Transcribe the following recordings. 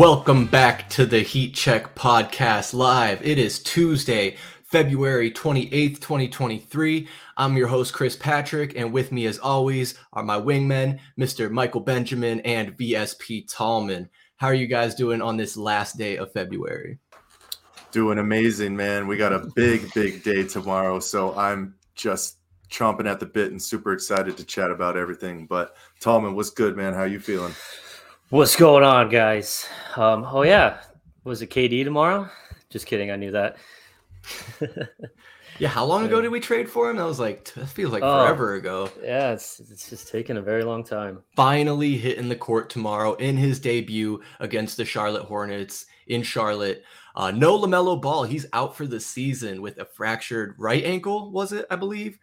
Welcome back to the Heat Check Podcast Live. It is Tuesday, February 28th, 2023. I'm your host, Chris Patrick, and with me, as always, are my wingmen, Mr. Michael Benjamin and VSP Tallman. How are you guys doing on this last day of February? Doing amazing, man. We got a big, big day tomorrow, so I'm just chomping at the bit and super excited to chat about everything. But Tallman, what's good, man? How you feeling? What's going on, guys? Um, oh yeah, was it KD tomorrow? Just kidding. I knew that. yeah, how long ago did we trade for him? That was like that feels like oh, forever ago. Yeah, it's it's just taken a very long time. Finally hitting the court tomorrow in his debut against the Charlotte Hornets in Charlotte. Uh, no Lamelo Ball. He's out for the season with a fractured right ankle. Was it? I believe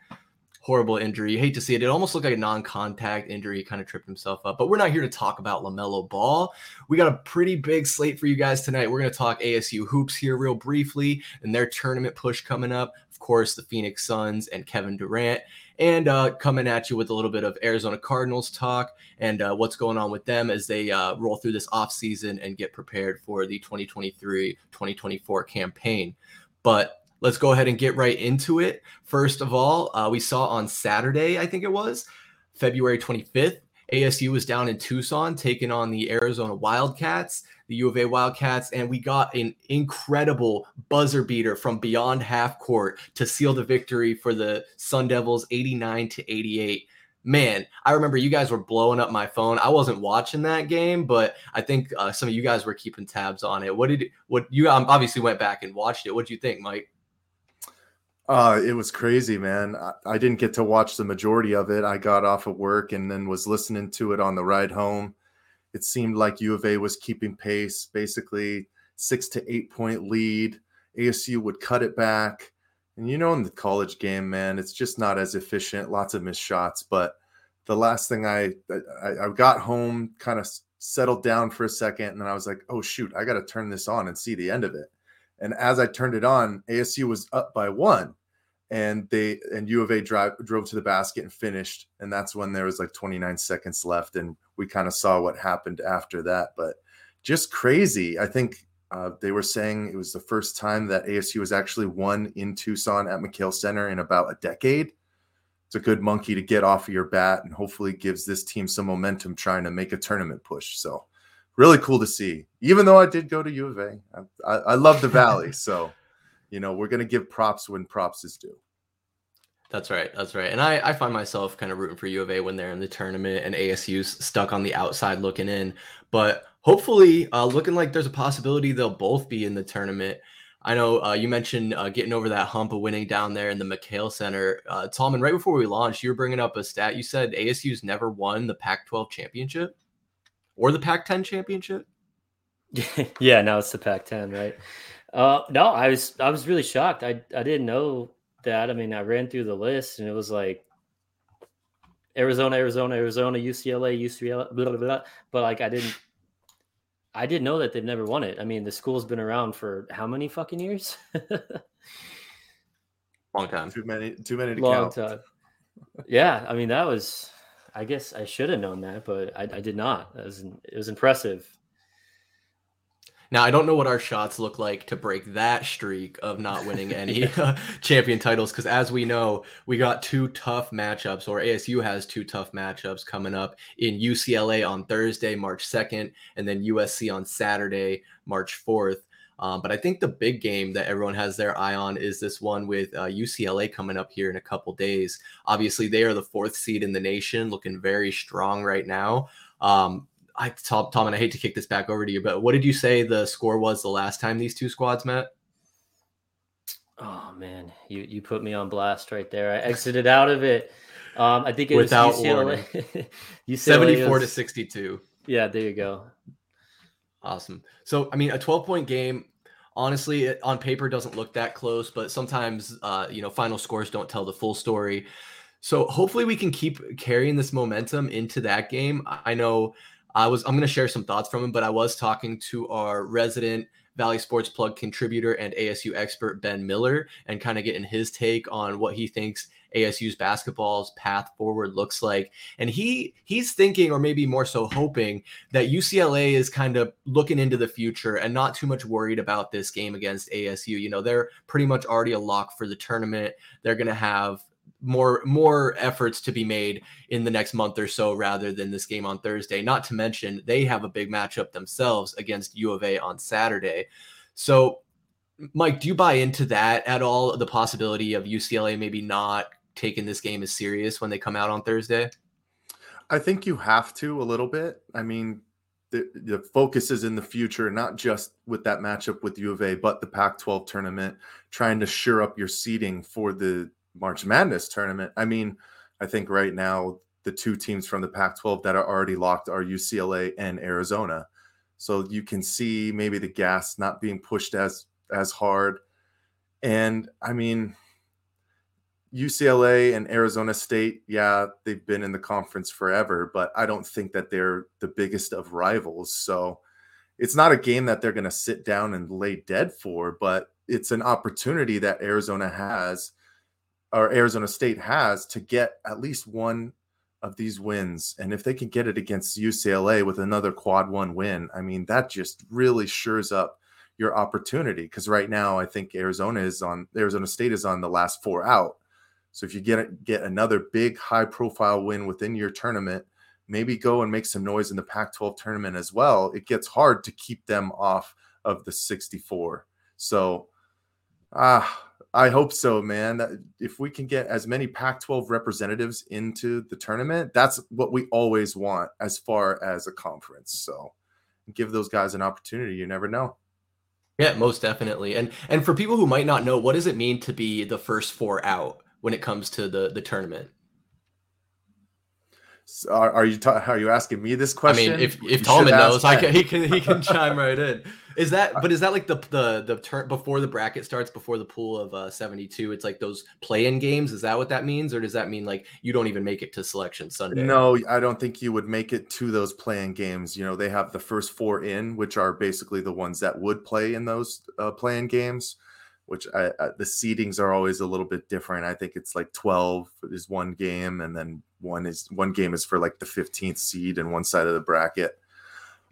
horrible injury. You hate to see it. It almost looked like a non-contact injury. He kind of tripped himself up. But we're not here to talk about LaMelo Ball. We got a pretty big slate for you guys tonight. We're going to talk ASU hoops here real briefly and their tournament push coming up. Of course, the Phoenix Suns and Kevin Durant. And uh, coming at you with a little bit of Arizona Cardinals talk and uh, what's going on with them as they uh, roll through this offseason and get prepared for the 2023 2024 campaign. But let's go ahead and get right into it. First of all, uh, we saw on Saturday, I think it was February 25th, ASU was down in Tucson taking on the Arizona Wildcats, the U of A Wildcats, and we got an incredible buzzer beater from beyond half court to seal the victory for the Sun Devils 89 to 88 man, I remember you guys were blowing up my phone. I wasn't watching that game, but I think uh, some of you guys were keeping tabs on it. What did what you um, obviously went back and watched it? What do you think, Mike? Uh, it was crazy, man. I, I, didn't get to watch the majority of it. I got off of work and then was listening to it on the ride home. It seemed like U of A was keeping pace, basically six to eight point lead. ASU would cut it back. And you know, in the college game, man, it's just not as efficient, lots of missed shots. But the last thing I, I, I got home, kind of settled down for a second, and then I was like, oh, shoot, I got to turn this on and see the end of it. And as I turned it on, ASU was up by one, and they and U of A drive, drove to the basket and finished. And that's when there was like 29 seconds left, and we kind of saw what happened after that. But just crazy. I think uh, they were saying it was the first time that ASU was actually won in Tucson at McKale Center in about a decade. It's a good monkey to get off of your bat, and hopefully gives this team some momentum trying to make a tournament push. So really cool to see. Even though I did go to U of A, I, I, I love the Valley, so you know we're gonna give props when props is due. That's right. That's right. And I, I find myself kind of rooting for U of A when they're in the tournament and ASU's stuck on the outside looking in. But hopefully, uh, looking like there's a possibility they'll both be in the tournament. I know uh, you mentioned uh, getting over that hump of winning down there in the McKale Center. Uh, Tallman, right before we launched, you were bringing up a stat. You said ASU's never won the Pac 12 championship or the Pac-10 championship? yeah, now it's the Pac-10, right? Uh, no, I was I was really shocked. I I didn't know that. I mean, I ran through the list and it was like Arizona, Arizona, Arizona, UCLA, UCLA, blah, blah, blah. but like I didn't I didn't know that they've never won it. I mean, the school's been around for how many fucking years? Long time. Too many. Too many to Long count. time. Yeah, I mean that was I guess I should have known that, but I, I did not. It was, it was impressive. Now I don't know what our shots look like to break that streak of not winning any champion titles because as we know, we got two tough matchups, or ASU has two tough matchups coming up in UCLA on Thursday, March 2nd, and then USC on Saturday, March 4th. Um, but I think the big game that everyone has their eye on is this one with uh, UCLA coming up here in a couple days. Obviously, they are the fourth seed in the nation, looking very strong right now. Um, I Tom, Tom, and I hate to kick this back over to you, but what did you say the score was the last time these two squads met? Oh man, you you put me on blast right there. I exited out of it. Um, I think it Without was UCLA. UCLA 74 was, to 62. Yeah, there you go. Awesome. So, I mean, a 12 point game, honestly, it, on paper doesn't look that close, but sometimes, uh, you know, final scores don't tell the full story. So, hopefully, we can keep carrying this momentum into that game. I know I was, I'm going to share some thoughts from him, but I was talking to our resident Valley Sports Plug contributor and ASU expert Ben Miller and kind of getting his take on what he thinks ASU's basketball's path forward looks like. And he he's thinking, or maybe more so hoping, that UCLA is kind of looking into the future and not too much worried about this game against ASU. You know, they're pretty much already a lock for the tournament. They're going to have more more efforts to be made in the next month or so rather than this game on Thursday. Not to mention they have a big matchup themselves against U of A on Saturday. So Mike, do you buy into that at all? The possibility of UCLA maybe not taking this game as serious when they come out on Thursday? I think you have to a little bit. I mean, the, the focus is in the future, not just with that matchup with U of A, but the Pac 12 tournament, trying to shore up your seeding for the March Madness tournament. I mean, I think right now, the two teams from the Pac 12 that are already locked are UCLA and Arizona. So you can see maybe the gas not being pushed as as hard. And I mean, UCLA and Arizona State, yeah, they've been in the conference forever, but I don't think that they're the biggest of rivals. So it's not a game that they're going to sit down and lay dead for, but it's an opportunity that Arizona has or Arizona State has to get at least one of these wins. And if they can get it against UCLA with another quad one win, I mean, that just really shores up your opportunity because right now I think Arizona is on Arizona State is on the last four out. So if you get get another big high profile win within your tournament, maybe go and make some noise in the Pac-12 tournament as well. It gets hard to keep them off of the 64. So ah I hope so, man. If we can get as many Pac 12 representatives into the tournament, that's what we always want as far as a conference. So give those guys an opportunity. You never know. Yeah, most definitely. And and for people who might not know, what does it mean to be the first four out when it comes to the the tournament? So are, are, you ta- are you asking me this question? I mean, if if Tallman knows, I can, he can he can chime right in. Is that but is that like the the the turn before the bracket starts before the pool of uh, 72 it's like those play-in games is that what that means or does that mean like you don't even make it to selection Sunday? No, I don't think you would make it to those play-in games. You know, they have the first four in which are basically the ones that would play in those uh, play-in games which I, I, the seedings are always a little bit different. I think it's like 12 is one game and then one is one game is for like the 15th seed and one side of the bracket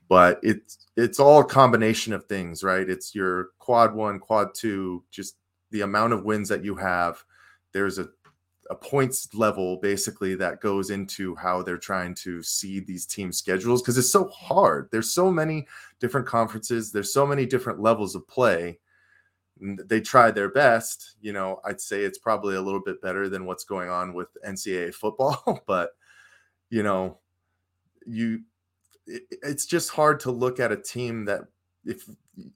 but it's it's all a combination of things, right? It's your quad one, quad two, just the amount of wins that you have. There's a a points level basically that goes into how they're trying to see these team schedules because it's so hard. There's so many different conferences, there's so many different levels of play. They try their best. You know, I'd say it's probably a little bit better than what's going on with NCAA football, but you know, you it's just hard to look at a team that if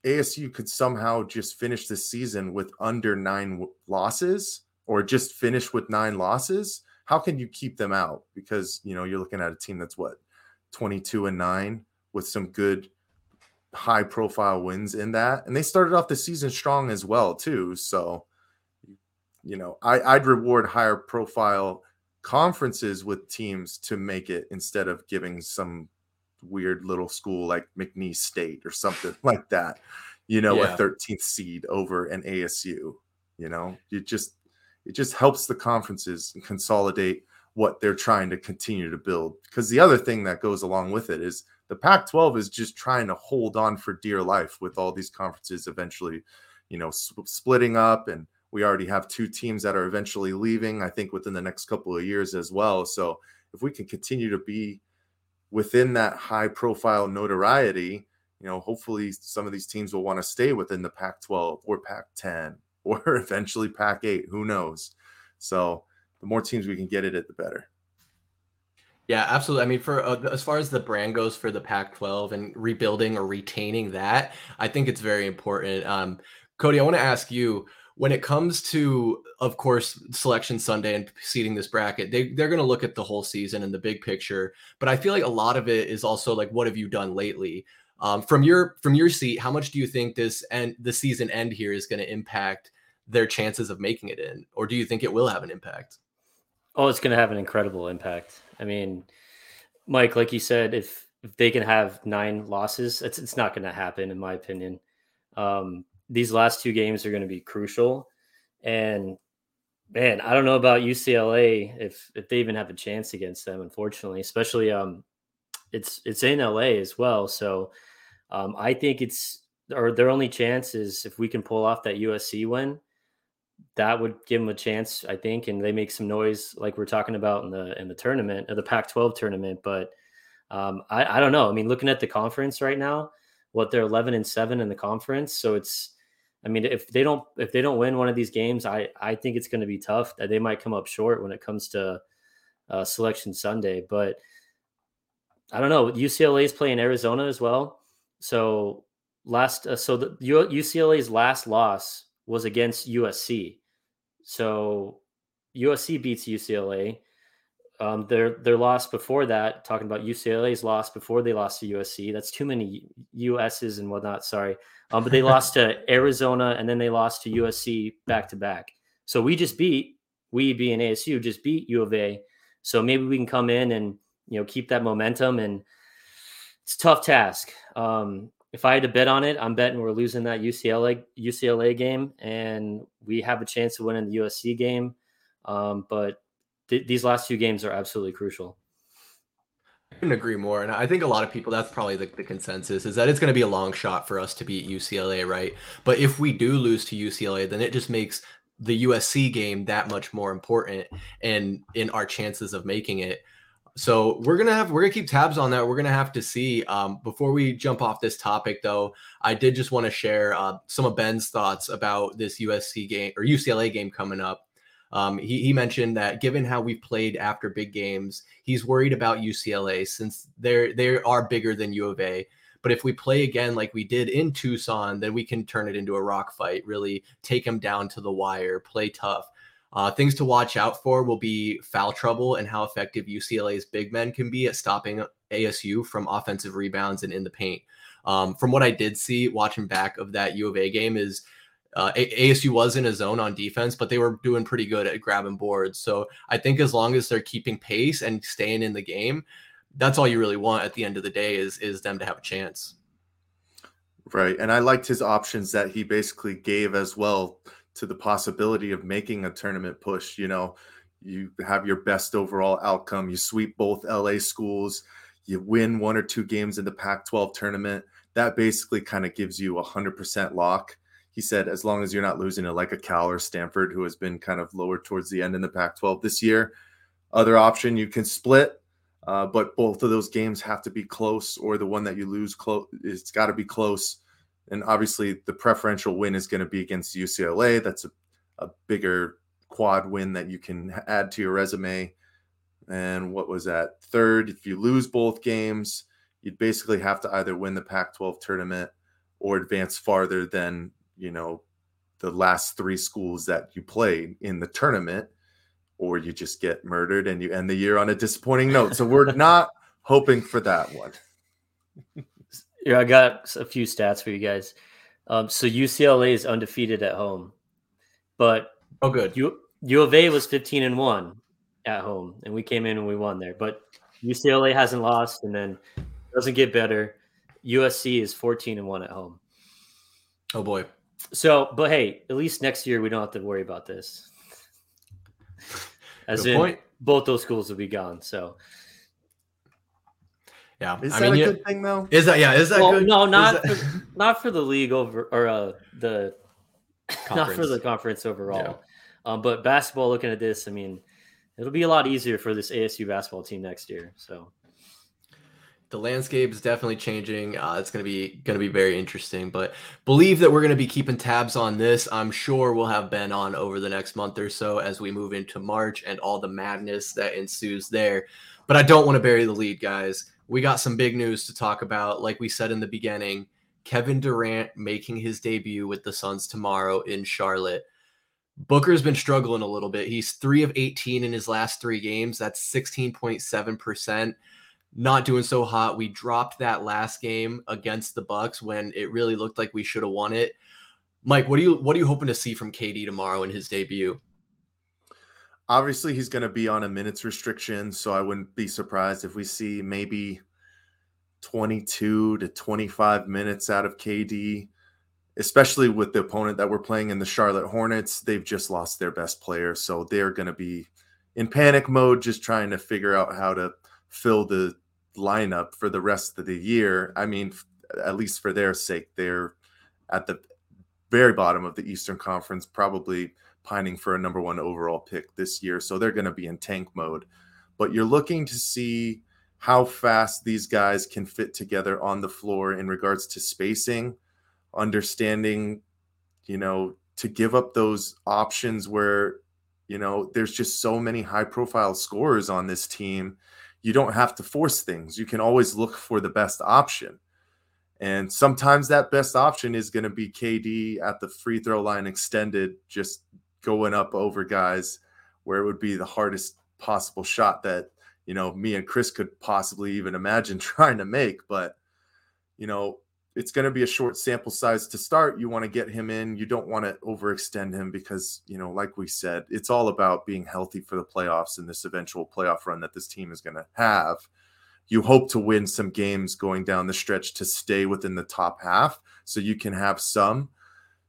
ASU could somehow just finish the season with under nine losses or just finish with nine losses, how can you keep them out? Because you know you're looking at a team that's what 22 and nine with some good high profile wins in that, and they started off the season strong as well too. So you know I, I'd reward higher profile conferences with teams to make it instead of giving some weird little school like McNeese State or something like that. You know, yeah. a 13th seed over an ASU. You know, it just it just helps the conferences consolidate what they're trying to continue to build. Because the other thing that goes along with it is the Pac-12 is just trying to hold on for dear life with all these conferences eventually, you know, splitting up and we already have two teams that are eventually leaving i think within the next couple of years as well so if we can continue to be within that high profile notoriety, you know, hopefully some of these teams will want to stay within the Pac 12 or Pac 10 or eventually Pac 8. Who knows? So the more teams we can get it at, the better. Yeah, absolutely. I mean, for uh, as far as the brand goes for the Pac-12 and rebuilding or retaining that, I think it's very important. Um, Cody, I want to ask you: when it comes to, of course, selection Sunday and seeding this bracket, they they're going to look at the whole season and the big picture. But I feel like a lot of it is also like, what have you done lately? Um, from your from your seat, how much do you think this and the season end here is going to impact their chances of making it in, or do you think it will have an impact? Oh, it's going to have an incredible impact. I mean, Mike, like you said, if if they can have nine losses, it's it's not going to happen, in my opinion. Um, these last two games are going to be crucial. And Man, I don't know about UCLA if if they even have a chance against them. Unfortunately, especially um, it's it's in LA as well. So um, I think it's or their only chance is if we can pull off that USC win. That would give them a chance, I think, and they make some noise like we're talking about in the in the tournament or the Pac-12 tournament. But um, I, I don't know. I mean, looking at the conference right now, what they're 11 and seven in the conference, so it's I mean, if they don't if they don't win one of these games, I I think it's going to be tough. That they might come up short when it comes to uh, Selection Sunday. But I don't know. UCLA is playing Arizona as well. So last, uh, so the UCLA's last loss was against USC. So USC beats UCLA. Um, their their loss before that, talking about UCLA's loss before they lost to USC. That's too many USs and whatnot. Sorry, um, but they lost to Arizona and then they lost to USC back to back. So we just beat we being ASU just beat U of A. So maybe we can come in and you know keep that momentum. And it's a tough task. Um, if I had to bet on it, I'm betting we're losing that UCLA UCLA game, and we have a chance of winning the USC game. Um, but th- these last two games are absolutely crucial. I couldn't agree more. And I think a lot of people, that's probably the, the consensus, is that it's going to be a long shot for us to beat UCLA, right? But if we do lose to UCLA, then it just makes the USC game that much more important and in our chances of making it. So we're gonna have we're gonna keep tabs on that. We're gonna have to see. Um, before we jump off this topic, though, I did just want to share uh, some of Ben's thoughts about this USC game or UCLA game coming up. Um, he, he mentioned that given how we've played after big games, he's worried about UCLA since they're they are bigger than U of A. But if we play again like we did in Tucson, then we can turn it into a rock fight, really take them down to the wire, play tough. Uh, things to watch out for will be foul trouble and how effective UCLA's big men can be at stopping ASU from offensive rebounds and in the paint. Um, from what I did see watching back of that U of A game is uh, ASU was in a zone on defense, but they were doing pretty good at grabbing boards. So I think as long as they're keeping pace and staying in the game, that's all you really want at the end of the day is is them to have a chance. Right, and I liked his options that he basically gave as well to the possibility of making a tournament push. You know, you have your best overall outcome, you sweep both LA schools, you win one or two games in the Pac 12 tournament. That basically kind of gives you a 100% lock he said, as long as you're not losing to like a Cal or Stanford, who has been kind of lower towards the end in the Pac 12 this year. Other option, you can split, uh, but both of those games have to be close, or the one that you lose, close, it's got to be close. And obviously, the preferential win is going to be against UCLA. That's a, a bigger quad win that you can add to your resume. And what was that? Third, if you lose both games, you'd basically have to either win the Pac 12 tournament or advance farther than you know the last three schools that you play in the tournament or you just get murdered and you end the year on a disappointing note. So we're not hoping for that one. Yeah i got a few stats for you guys. Um, so ucla is undefeated at home but oh good. U, u of a was 15 and 1 at home and we came in and we won there. But ucla hasn't lost and then doesn't get better. Usc is 14 and 1 at home. Oh boy so, but hey, at least next year we don't have to worry about this. As Good in, point. both those schools will be gone. So, yeah, is I that mean, a good thing though? Is that yeah? Is that well, good? No, not that... for, not for the league over or uh, the conference. not for the conference overall. Yeah. Um, but basketball, looking at this, I mean, it'll be a lot easier for this ASU basketball team next year. So the landscape is definitely changing. Uh, it's to be to be very interesting, but believe that we're to be keeping tabs on this. I'm sure we'll have Ben on over the next month or so as we move into March and all the madness that ensues there. But I don't want to bury the lead, guys. We got some big news to talk about. Like we said in the beginning, Kevin Durant making his debut with the Suns tomorrow in Charlotte. Booker's been struggling a little bit. He's 3 of 18 in his last 3 games. That's 16.7% not doing so hot. We dropped that last game against the Bucks when it really looked like we should have won it. Mike, what do you what are you hoping to see from KD tomorrow in his debut? Obviously, he's going to be on a minutes restriction, so I wouldn't be surprised if we see maybe 22 to 25 minutes out of KD. especially with the opponent that we're playing in the Charlotte Hornets. They've just lost their best player, so they're going to be in panic mode, just trying to figure out how to fill the lineup for the rest of the year. I mean, at least for their sake, they're at the very bottom of the Eastern Conference, probably pining for a number one overall pick this year. So they're going to be in tank mode. But you're looking to see how fast these guys can fit together on the floor in regards to spacing, understanding, you know, to give up those options where, you know, there's just so many high profile scorers on this team. You don't have to force things. You can always look for the best option. And sometimes that best option is going to be KD at the free throw line extended, just going up over guys where it would be the hardest possible shot that, you know, me and Chris could possibly even imagine trying to make. But, you know, it's going to be a short sample size to start. You want to get him in. You don't want to overextend him because, you know, like we said, it's all about being healthy for the playoffs and this eventual playoff run that this team is going to have you hope to win some games going down the stretch to stay within the top half so you can have some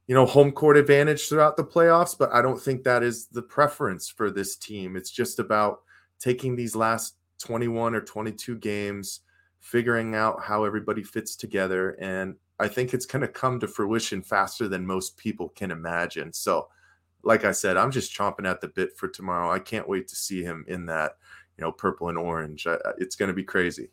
you know home court advantage throughout the playoffs but i don't think that is the preference for this team it's just about taking these last 21 or 22 games figuring out how everybody fits together and i think it's going to come to fruition faster than most people can imagine so like i said i'm just chomping at the bit for tomorrow i can't wait to see him in that you know, purple and orange. It's going to be crazy.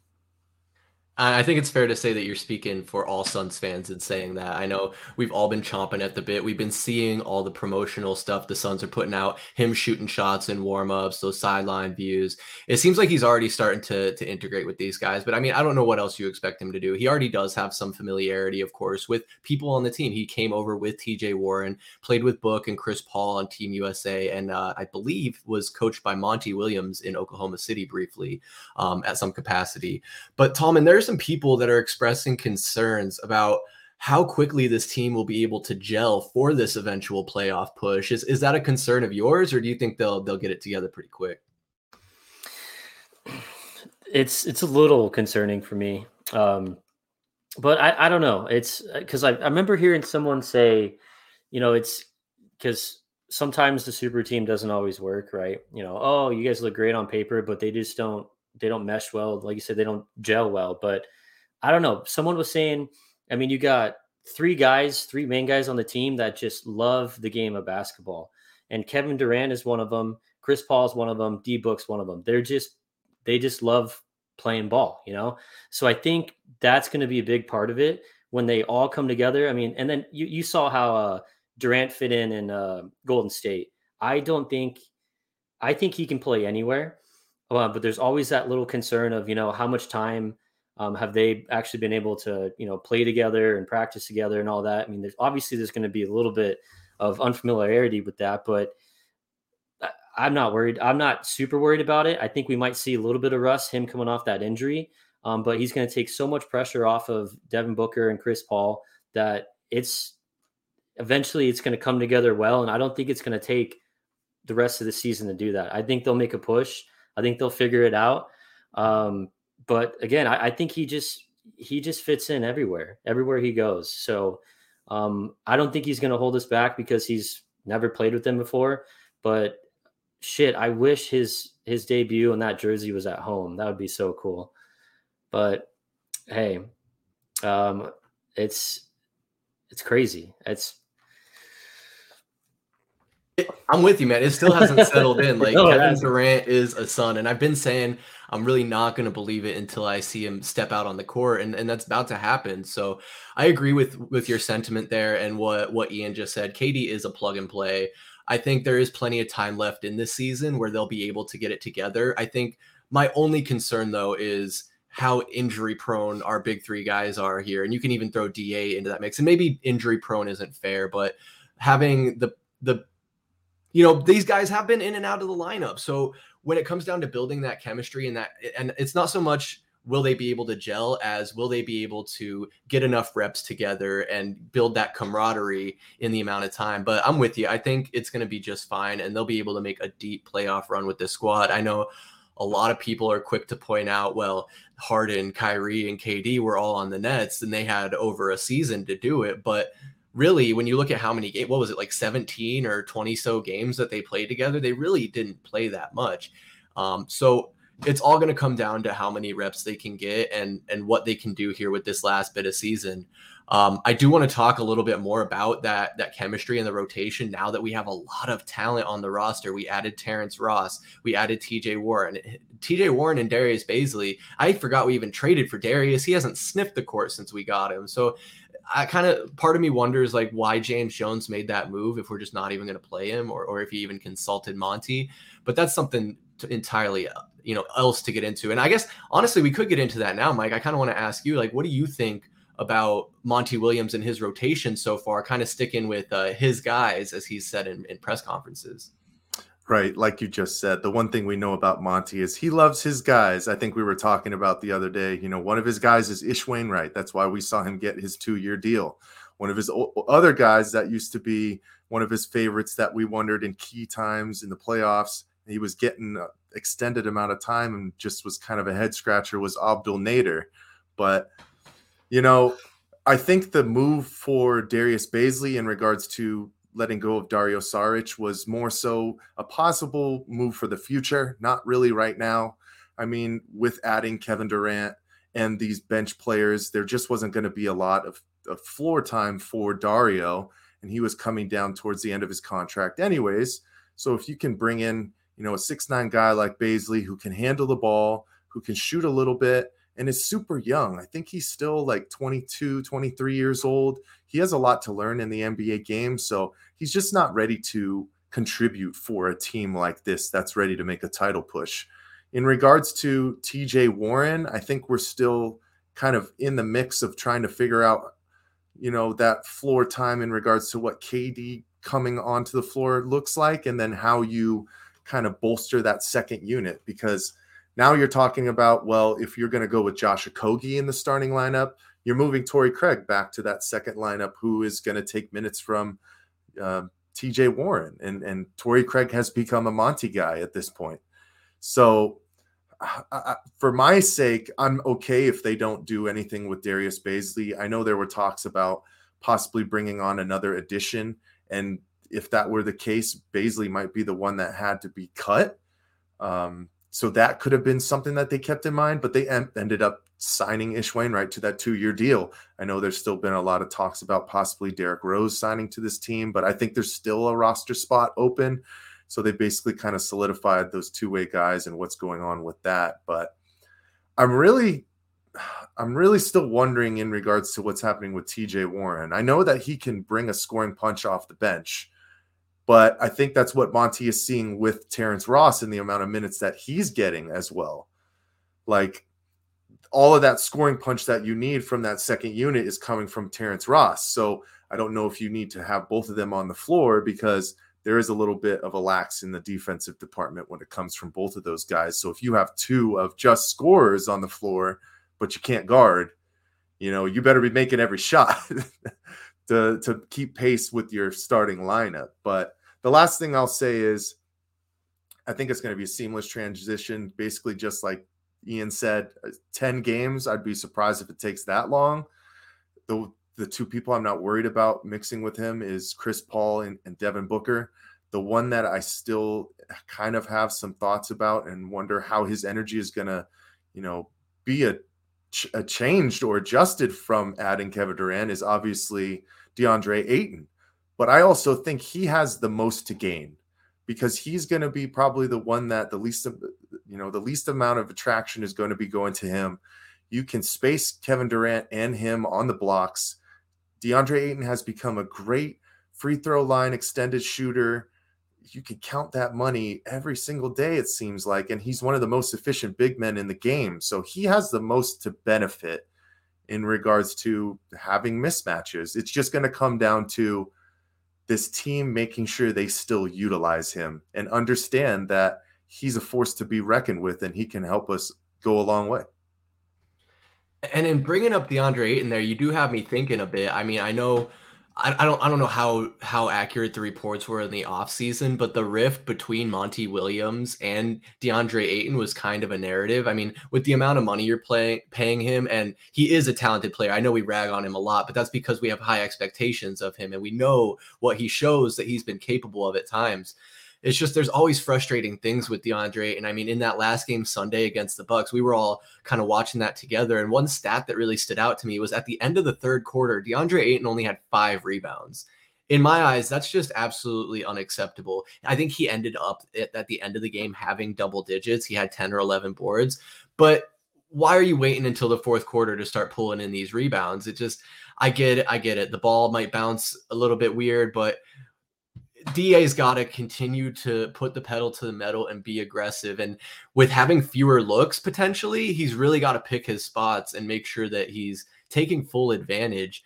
I think it's fair to say that you're speaking for all Suns fans in saying that. I know we've all been chomping at the bit. We've been seeing all the promotional stuff the Suns are putting out, him shooting shots and warm-ups, those sideline views. It seems like he's already starting to to integrate with these guys, but I mean, I don't know what else you expect him to do. He already does have some familiarity, of course, with people on the team. He came over with TJ Warren, played with Book and Chris Paul on Team USA, and uh, I believe was coached by Monty Williams in Oklahoma City briefly um, at some capacity. But Tom, and there's some people that are expressing concerns about how quickly this team will be able to gel for this eventual playoff push. Is is that a concern of yours, or do you think they'll they'll get it together pretty quick? It's it's a little concerning for me, um, but I, I don't know. It's because I, I remember hearing someone say, you know, it's because sometimes the super team doesn't always work, right? You know, oh, you guys look great on paper, but they just don't they don't mesh well. Like you said, they don't gel well. But I don't know. Someone was saying, I mean, you got three guys, three main guys on the team that just love the game of basketball. And Kevin Durant is one of them. Chris Paul is one of them. D Book's one of them. They're just, they just love playing ball, you know? So I think that's going to be a big part of it when they all come together. I mean, and then you, you saw how uh, Durant fit in in uh, Golden State. I don't think, I think he can play anywhere. Uh, but there's always that little concern of, you know, how much time um, have they actually been able to, you know, play together and practice together and all that? I mean, there's obviously there's going to be a little bit of unfamiliarity with that, but I'm not worried. I'm not super worried about it. I think we might see a little bit of rust, him coming off that injury, um, but he's going to take so much pressure off of Devin Booker and Chris Paul that it's eventually it's going to come together well. And I don't think it's going to take the rest of the season to do that. I think they'll make a push. I think they'll figure it out. Um, but again, I, I, think he just he just fits in everywhere, everywhere he goes. So um, I don't think he's going to hold us back because he's never played with them before. But shit, I wish his his debut in that jersey was at home. That would be so cool. But hey, um, it's it's crazy. It's I'm with you, man. It still hasn't settled in. Like no, Kevin Durant is a Sun, and I've been saying I'm really not going to believe it until I see him step out on the court, and, and that's about to happen. So I agree with with your sentiment there and what what Ian just said. KD is a plug and play. I think there is plenty of time left in this season where they'll be able to get it together. I think my only concern though is how injury prone our big three guys are here, and you can even throw DA into that mix. And maybe injury prone isn't fair, but having the the you know, these guys have been in and out of the lineup. So when it comes down to building that chemistry and that, and it's not so much will they be able to gel as will they be able to get enough reps together and build that camaraderie in the amount of time. But i'm with you. I think it's going to be just fine and they'll be able to make a deep playoff run with this squad. I know a lot of people are quick to point out well harden kyrie and kd were all on the nets and they had over a season to do it but really, when you look at how many games, what was it like 17 or 20 so games that they played together, they really didn't play that much. Um, so it's all going to come down to how many reps they can get and and what they can do here with this last bit of season. Um, I do want to talk a little bit more about that that chemistry and the rotation. Now that we have a lot of talent on the roster, we added Terrence Ross, we added T.J. Warren, T.J. Warren and Darius Bazley. I forgot we even traded for Darius. He hasn't sniffed the court since we got him. So I kind of part of me wonders like why James Jones made that move if we're just not even going to play him or, or if he even consulted Monty. But that's something entirely you know else to get into. And I guess honestly we could get into that now, Mike. I kind of want to ask you like what do you think about Monty Williams and his rotation so far, kind of sticking with uh, his guys as he's said in, in press conferences. Right, like you just said, the one thing we know about Monty is he loves his guys. I think we were talking about the other day. You know, one of his guys is Ish Wainwright. That's why we saw him get his two-year deal. One of his other guys that used to be one of his favorites that we wondered in key times in the playoffs. He was getting an extended amount of time and just was kind of a head scratcher. Was Abdel Nader, but you know, I think the move for Darius Bazley in regards to letting go of Dario Saric was more so a possible move for the future, not really right now. I mean, with adding Kevin Durant and these bench players, there just wasn't going to be a lot of, of, floor time for Dario, and he was coming down towards the end of his contract, anyways. So if you can bring in, you know, a six nine guy like Bazley who can handle the ball, who can shoot a little bit, and is super young. I think he's still like 22, 23 years old. He has a lot to learn in the NBA game. So he's just not ready to contribute for a team like this that's ready to make a title push. In regards to TJ Warren, I think we're still kind of in the mix of trying to figure out, you know, that floor time in regards to what KD coming onto the floor looks like and then how you kind of bolster that second unit because – now you're talking about, well, if you're going to go with Josh Okogie in the starting lineup, you're moving Torrey Craig back to that second lineup, who is going to take minutes from uh, TJ Warren. And, and Torrey Craig has become a Monty guy at this point. So, uh, for my sake, I'm okay if they don't do anything with Darius Bazley. I know there were talks about possibly bringing on another addition. And if that were the case, Baisley might be the one that had to be cut. Um, so that could have been something that they kept in mind, but they em- ended up signing Ish Wainwright to that two year deal. I know there's still been a lot of talks about possibly Derrick Rose signing to this team, but I think there's still a roster spot open. So they basically kind of solidified those two way guys and what's going on with that. But I'm really, I'm really still wondering in regards to what's happening with TJ Warren. I know that he can bring a scoring punch off the bench but I think that's what Monty is seeing with Terrence Ross in the amount of minutes that he's getting as well. Like all of that scoring punch that you need from that second unit is coming from Terrence Ross. So I don't know if you need to have both of them on the floor because there is a little bit of a lax in the defensive department when it comes from both of those guys. So if you have two of just scorers on the floor, but you can't guard, you know, you better be making every shot to to keep pace with your starting lineup. But the last thing I'll say is I think it's going to be a seamless transition, basically just like Ian said, uh, 10 games. I'd be surprised if it takes that long. The the two people I'm not worried about mixing with him is Chris Paul and, and Devin Booker. The one that I still kind of have some thoughts about and wonder how his energy is going to, you know, be a, a changed or adjusted from adding Kevin Durant is obviously DeAndre Ayton. But I also think he has the most to gain because he's going to be probably the one that the least of you know the least amount of attraction is going to be going to him. You can space Kevin Durant and him on the blocks. DeAndre Ayton has become a great free throw line extended shooter. You can count that money every single day, it seems like. And he's one of the most efficient big men in the game. So he has the most to benefit in regards to having mismatches. It's just going to come down to this team making sure they still utilize him and understand that he's a force to be reckoned with and he can help us go a long way. And in bringing up DeAndre Ayton there, you do have me thinking a bit. I mean, I know I, I don't I don't know how how accurate the reports were in the offseason, but the rift between Monty Williams and DeAndre Ayton was kind of a narrative. I mean, with the amount of money you're playing paying him, and he is a talented player. I know we rag on him a lot, but that's because we have high expectations of him and we know what he shows that he's been capable of at times it's just there's always frustrating things with DeAndre. And I mean, in that last game Sunday against the Bucks, we were all kind of watching that together. And one stat that really stood out to me was at the end of the third quarter, DeAndre Ayton only had five rebounds. In my eyes, that's just absolutely unacceptable. I think he ended up at, at the end of the game having double digits. He had 10 or 11 boards. But why are you waiting until the fourth quarter to start pulling in these rebounds? It just, I get it. I get it. The ball might bounce a little bit weird, but DA's got to continue to put the pedal to the metal and be aggressive. And with having fewer looks potentially, he's really got to pick his spots and make sure that he's taking full advantage.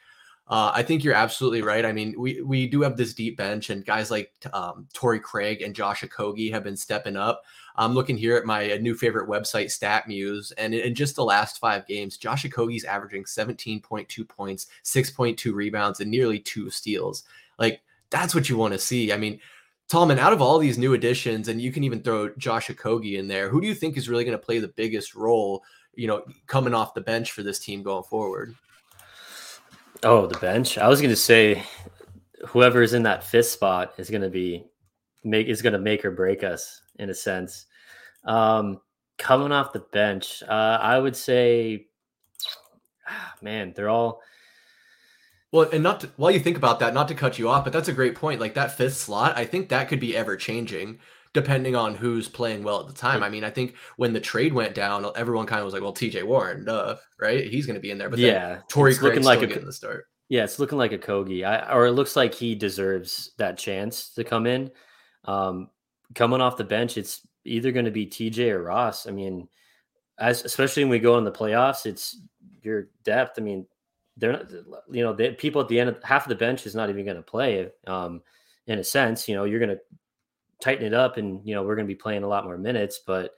Uh, I think you're absolutely right. I mean, we we do have this deep bench, and guys like um, Craig and Josh Okogie have been stepping up. I'm looking here at my new favorite website, StatMuse, and in just the last five games, Josh Okogie's averaging 17.2 points, 6.2 rebounds, and nearly two steals. Like that's what you want to see. I mean, Tom, and out of all these new additions, and you can even throw Josh Okogie in there, who do you think is really going to play the biggest role, you know, coming off the bench for this team going forward? Oh, the bench. I was going to say whoever is in that fifth spot is going to be make is going to make or break us in a sense. Um, coming off the bench, uh, I would say, man, they're all well, and not to, while you think about that, not to cut you off, but that's a great point. Like that fifth slot, I think that could be ever changing depending on who's playing well at the time. I mean, I think when the trade went down, everyone kind of was like, "Well, T.J. Warren, duh, right? He's going to be in there." But yeah, Torrey looking like a, getting the start. Yeah, it's looking like Okogie, I, or it looks like he deserves that chance to come in. Um, coming off the bench, it's either going to be TJ or Ross. I mean, as especially when we go in the playoffs, it's your depth. I mean, they're not, you know, the people at the end of half of the bench is not even going to play. Um, in a sense, you know, you're going to tighten it up, and you know, we're going to be playing a lot more minutes. But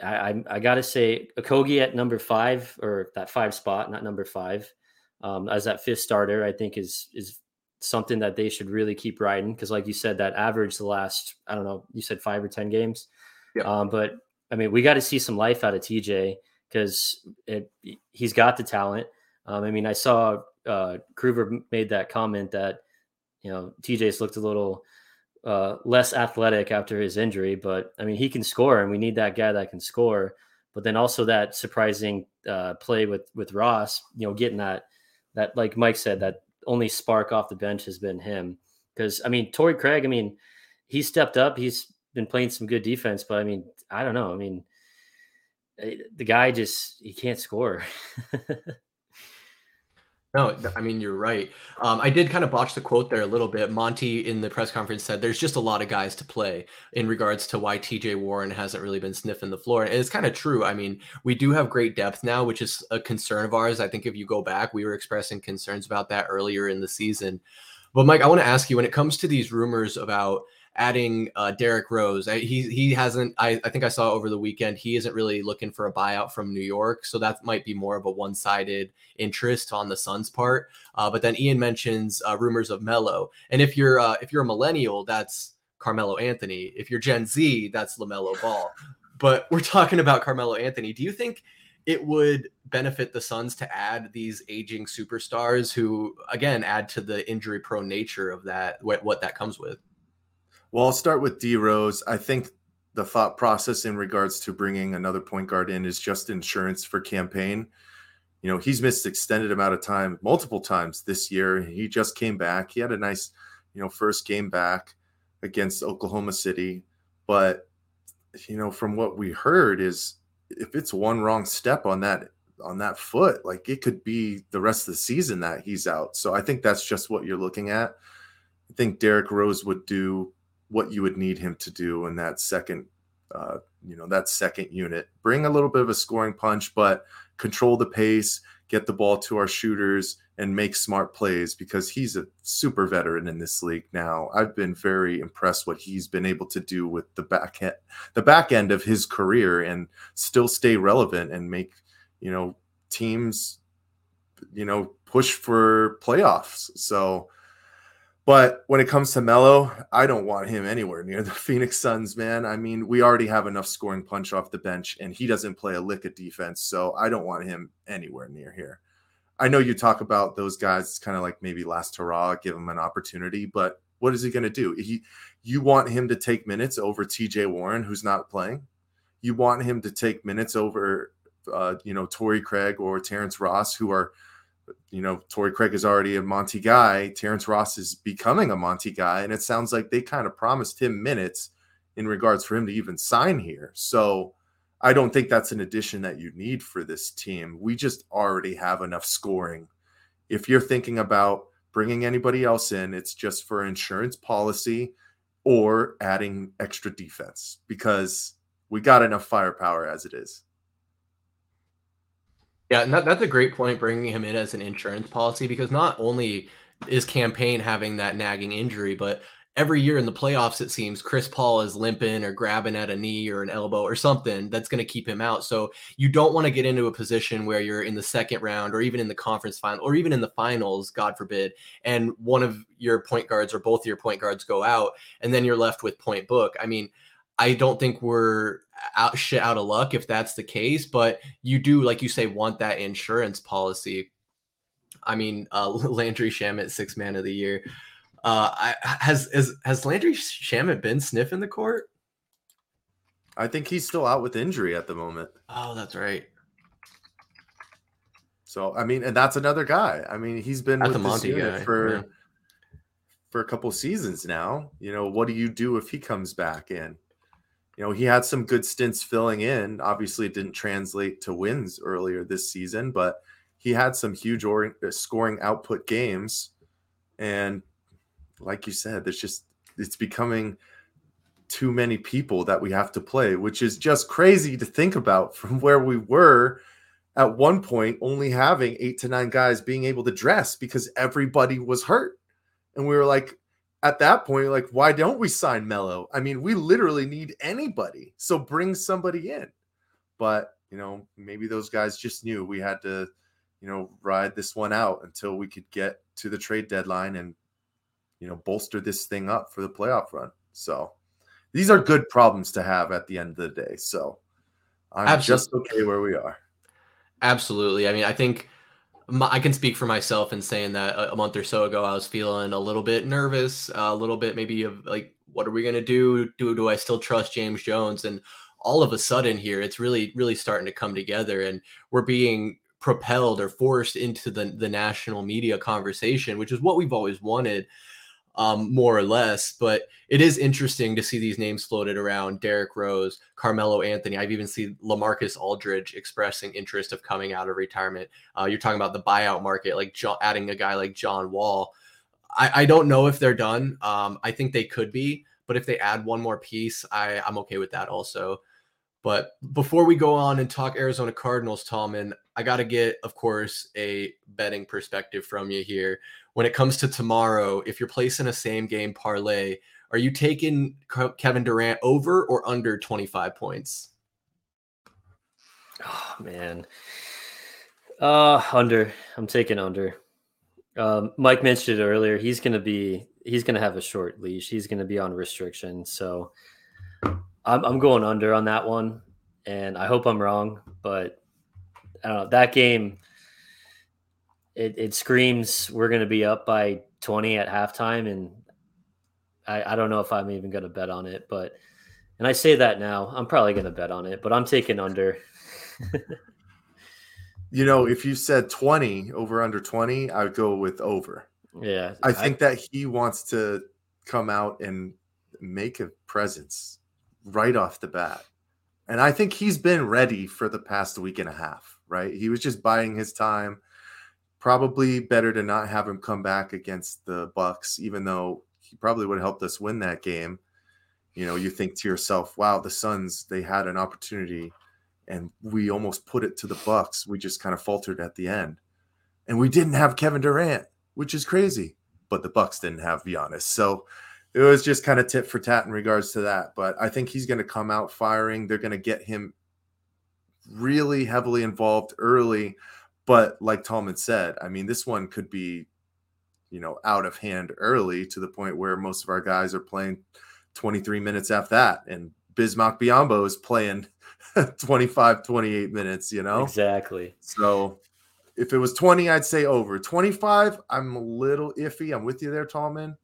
I, I, I got to say, Okogie at number five or that five spot, not number five, um, as that fifth starter, I think is is something that they should really keep riding because, like you said, that average the last I don't know, you said five or ten games. Yeah. Um, but I mean, we got to see some life out of TJ because it he's got the talent. Um, I mean, I saw uh, Kruger made that comment that you know TJ's looked a little uh, less athletic after his injury, but I mean he can score, and we need that guy that can score. But then also that surprising uh, play with with Ross, you know, getting that that like Mike said, that only spark off the bench has been him. Because I mean, Torrey Craig, I mean, he stepped up. He's been playing some good defense, but I mean, I don't know. I mean, eh, the guy just he can't score. No, I mean you're right. Um, I did kind of botch the quote there a little bit. Monty in the press conference said there's just a lot of guys to play in regards to why TJ Warren hasn't really been sniffing the floor, and it's kind of true. I mean, we do have great depth now, which is a concern of ours. I think if you go back, we were expressing concerns about that earlier in the season. But Mike, I want to ask you when it comes to these rumors about adding uh, Derrick Rose. I, he he hasn't. I, I think I saw over the weekend he isn't really looking for a buyout from New York, so that might be more of a one sided interest on the Suns' part. Uh, but then Ian mentions uh, rumors of Melo, and if you're uh, if you're a millennial, that's Carmelo Anthony. If you're Gen Z, that's Lamelo Ball. But we're talking about Carmelo Anthony. Do you think? It would benefit the Suns to add these aging superstars who, again, add to the injury prone nature of that, what, what that comes with. Well, I'll start with D Rose. I think the thought process in regards to bringing another point guard in is just insurance for Cam Payne. You know, he's missed extended amount of time multiple times this year. He just came back. He had a nice, you know, first game back against Oklahoma City, but you know, from what we heard is if it's one wrong step on that on that foot, like it could be the rest of the season that he's out. So I think that's just what you're looking at. I think Derrick Rose would do what you would need him to do in that second uh, you know that second unit bring a little bit of a scoring punch but control the pace get the ball to our shooters and make smart plays because he's a super veteran in this league now i've been very impressed what he's been able to do with the back end the back end of his career and still stay relevant and make you know teams you know push for playoffs. So, but when it comes to Melo, I don't want him anywhere near the Phoenix Suns, man. I mean, we already have enough scoring punch off the bench, and he doesn't play a lick of defense. So I don't want him anywhere near here. I know you talk about those guys, it's kind of like maybe last hurrah, give him an opportunity, but what is he going to do? He, you want him to take minutes over TJ Warren, who's not playing. You want him to take minutes over, uh, you know, Torrey Craig or Terrence Ross, who are – you know, Torrey Craig is already a Monty guy. Terrence Ross is becoming a Monty guy. And it sounds like they kind of promised him minutes in regards for him to even sign here. So I don't think that's an addition that you need for this team. We just already have enough scoring. If you're thinking about bringing anybody else in, it's just for insurance policy or adding extra defense because we got enough firepower as it is. Yeah, that, that's a great point bringing him in as an insurance policy because not only is Cam Payne having that nagging injury, but every year in the playoffs, it seems Chris Paul is limping or grabbing at a knee or an elbow or something that's going to keep him out. So you don't want to get into a position where you're in the second round or even in the conference final or even in the finals, God forbid, and one of your point guards or both of your point guards go out, and then you're left with point book. I mean, I don't think we're out shit out of luck if that's the case, but you do, like you say, want that insurance policy. I mean, uh, Landry Shamet, six man of the year. Uh, I, has, has has Landry Shamet been sniffing the court? I think he's still out with injury at the moment. Oh, that's right. So I mean, and that's another guy. I mean, he's been with the this Monty unit guy, for yeah. for a couple seasons now. You know, what do you do if he comes back in? You know, he had some good stints filling in. Obviously, it didn't translate to wins earlier this season, but he had some huge or- uh, scoring output games. And like you said, there's just, it's becoming too many people that we have to play, which is just crazy to think about from where we were at one point, only having eight to nine guys being able to dress because everybody was hurt. And we were like, at that point, like, why don't we sign Melo? I mean, we literally need anybody. So bring somebody in. But, you know, maybe those guys just knew we had to, you know, ride this one out until we could get to the trade deadline and, you know, bolster this thing up for the playoff run. So these are good problems to have at the end of the day. So I'm Absolutely. just okay where we are. Absolutely. I mean, I think my, I can speak for myself in saying that a, a, month or so ago, I was feeling a little bit nervous, uh, a little bit maybe of like, what are we going to do? Do do I still trust James Jones? And all of a sudden here, it's really really starting to come together, and we're being propelled or forced into the the national media conversation, which is what we've always wanted um, more or less. But it is interesting to see these names floated around: Derrick Rose, Carmelo Anthony. I've even seen Lamarcus Aldridge expressing interest of coming out of retirement. Uh, you're talking about the buyout market, like John, adding a guy like John Wall. I, I don't know if they're done. Um, I think they could be, but if they add one more piece, I, I'm okay with that also. But before we go on and talk Arizona Cardinals, Tallman, I got to get, of course, a betting perspective from you here. When it comes to tomorrow, if you're placing a same game parlay, are you taking Kevin Durant over or under 25 points? Oh, man. Uh, under. I'm taking under. Um, Mike mentioned it earlier. He's going to be, he's going to have a short leash. He's going to be on restriction. So, I'm, I'm going under on that one, and I hope I'm wrong, but I don't know. That game, it, it screams we're going to be up by 20 at halftime, and I, I don't know if I'm even going to bet on it, but and I say that now, I'm probably going to bet on it, but I'm taking under. you know, if you said 20 over under 20, I would go with over. Yeah. I think I, that he wants to come out and make a presence right off the bat. And I think he's been ready for the past week and a half, right? He was just buying his time. Probably better to not have him come back against the Bucks, even though he probably would have helped us win that game. You know, you think to yourself, wow, the Suns, they had an opportunity and we almost put it to the Bucks. We just kind of faltered at the end. And we didn't have Kevin Durant, which is crazy. But the Bucks didn't have Giannis. So it was just kind of tit for tat in regards to that. But I think he's going to come out firing. They're going to get him really heavily involved early. But like Tallman said, I mean, this one could be, you know, out of hand early to the point where most of our guys are playing 23 minutes after that. And Bismack Biyombo is playing 25, 28 minutes, you know? Exactly. So if it was 20, I'd say over. 25, I'm a little iffy. I'm with you there, Tallman.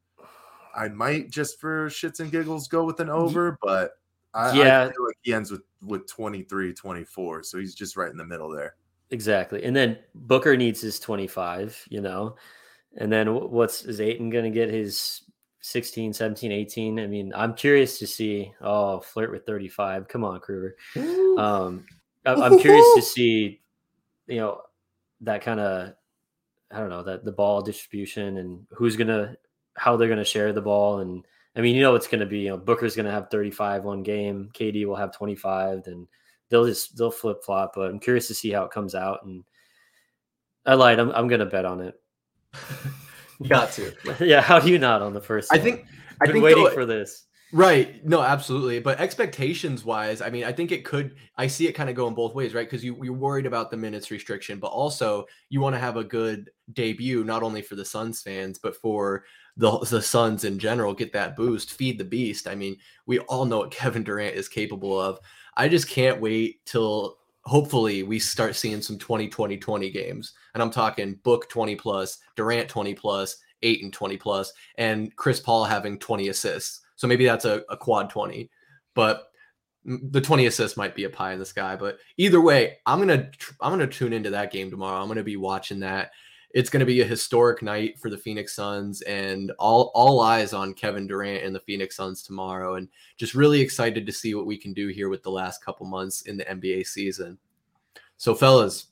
I might just for shits and giggles go with an mm-hmm. over, but I, yeah. I feel like he ends with, with 23, 24. So he's just right in the middle there. Exactly. And then Booker needs his 25, you know. And then what's is Ayton going to get his 16, 17, 18? I mean, I'm curious to see. Oh, flirt with 35. Come on, Kruger. Um, I'm curious to see, you know, that kind of, I don't know, that the ball distribution and who's going to, how they're going to share the ball. And I mean, you know, it's going to be, you know, Booker's going to have 35 one game, KD will have 25, and they'll just they'll flip flop. But I'm curious to see how it comes out. And I lied. I'm I'm gonna bet on it. Got to. yeah. How do you not on the first? I think I've been waiting for this. Right. No, absolutely. But expectations wise, I mean, I think it could, I see it kind of going both ways, right? Because you, you're worried about the minutes restriction, but also you want to have a good debut, not only for the Suns fans, but for the, the Suns in general, get that boost, feed the beast. I mean, we all know what Kevin Durant is capable of. I just can't wait till hopefully we start seeing some 20 20 20 games. And I'm talking book 20 plus, Durant 20 plus, Ayton 20 plus, and Chris Paul having 20 assists. So maybe that's a, a quad 20. But the 20 assists might be a pie in the sky. But either way, I'm gonna I'm gonna tune into that game tomorrow. I'm gonna be watching that it's going to be a historic night for the Phoenix Suns and all all eyes on Kevin Durant and the Phoenix Suns tomorrow and just really excited to see what we can do here with the last couple months in the NBA season. So fellas,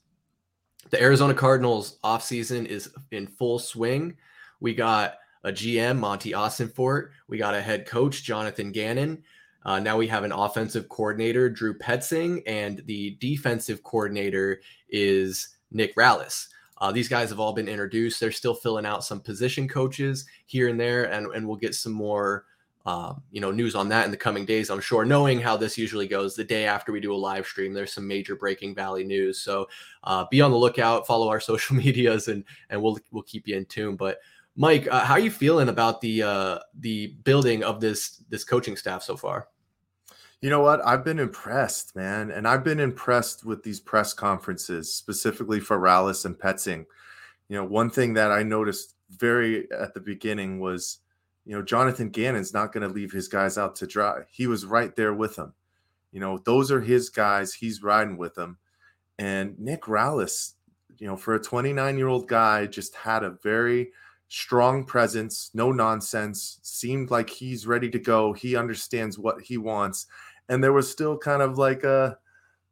the Arizona Cardinals offseason is in full swing. We got a GM, Monti Ossenfort. We got a head coach, Jonathan Gannon. Uh, now we have an offensive coordinator, Drew Petzing, and the defensive coordinator is Nick Rallis. Uh, these guys have all been introduced. They're still filling out some position coaches here and there, and, and we'll get some more uh, you know news on that in the coming days. I'm sure. Knowing how this usually goes, the day after we do a live stream, there's some major breaking Valley news. So uh, be on the lookout. Follow our social medias, and and we'll we'll keep you in tune. But Mike, uh, how are you feeling about the uh, the building of this this coaching staff so far? You know what? I've been impressed, man. And I've been impressed with these press conferences, specifically for Rallis and Petzing. You know, one thing that I noticed very at the beginning was, you know, Jonathan Gannon's not going to leave his guys out to dry. He was right there with them. You know, those are his guys. He's riding with them. And Nick Rallis, you know, for a 29 year old guy, just had a very strong presence, no nonsense, seemed like he's ready to go. He understands what he wants. And there was still kind of like a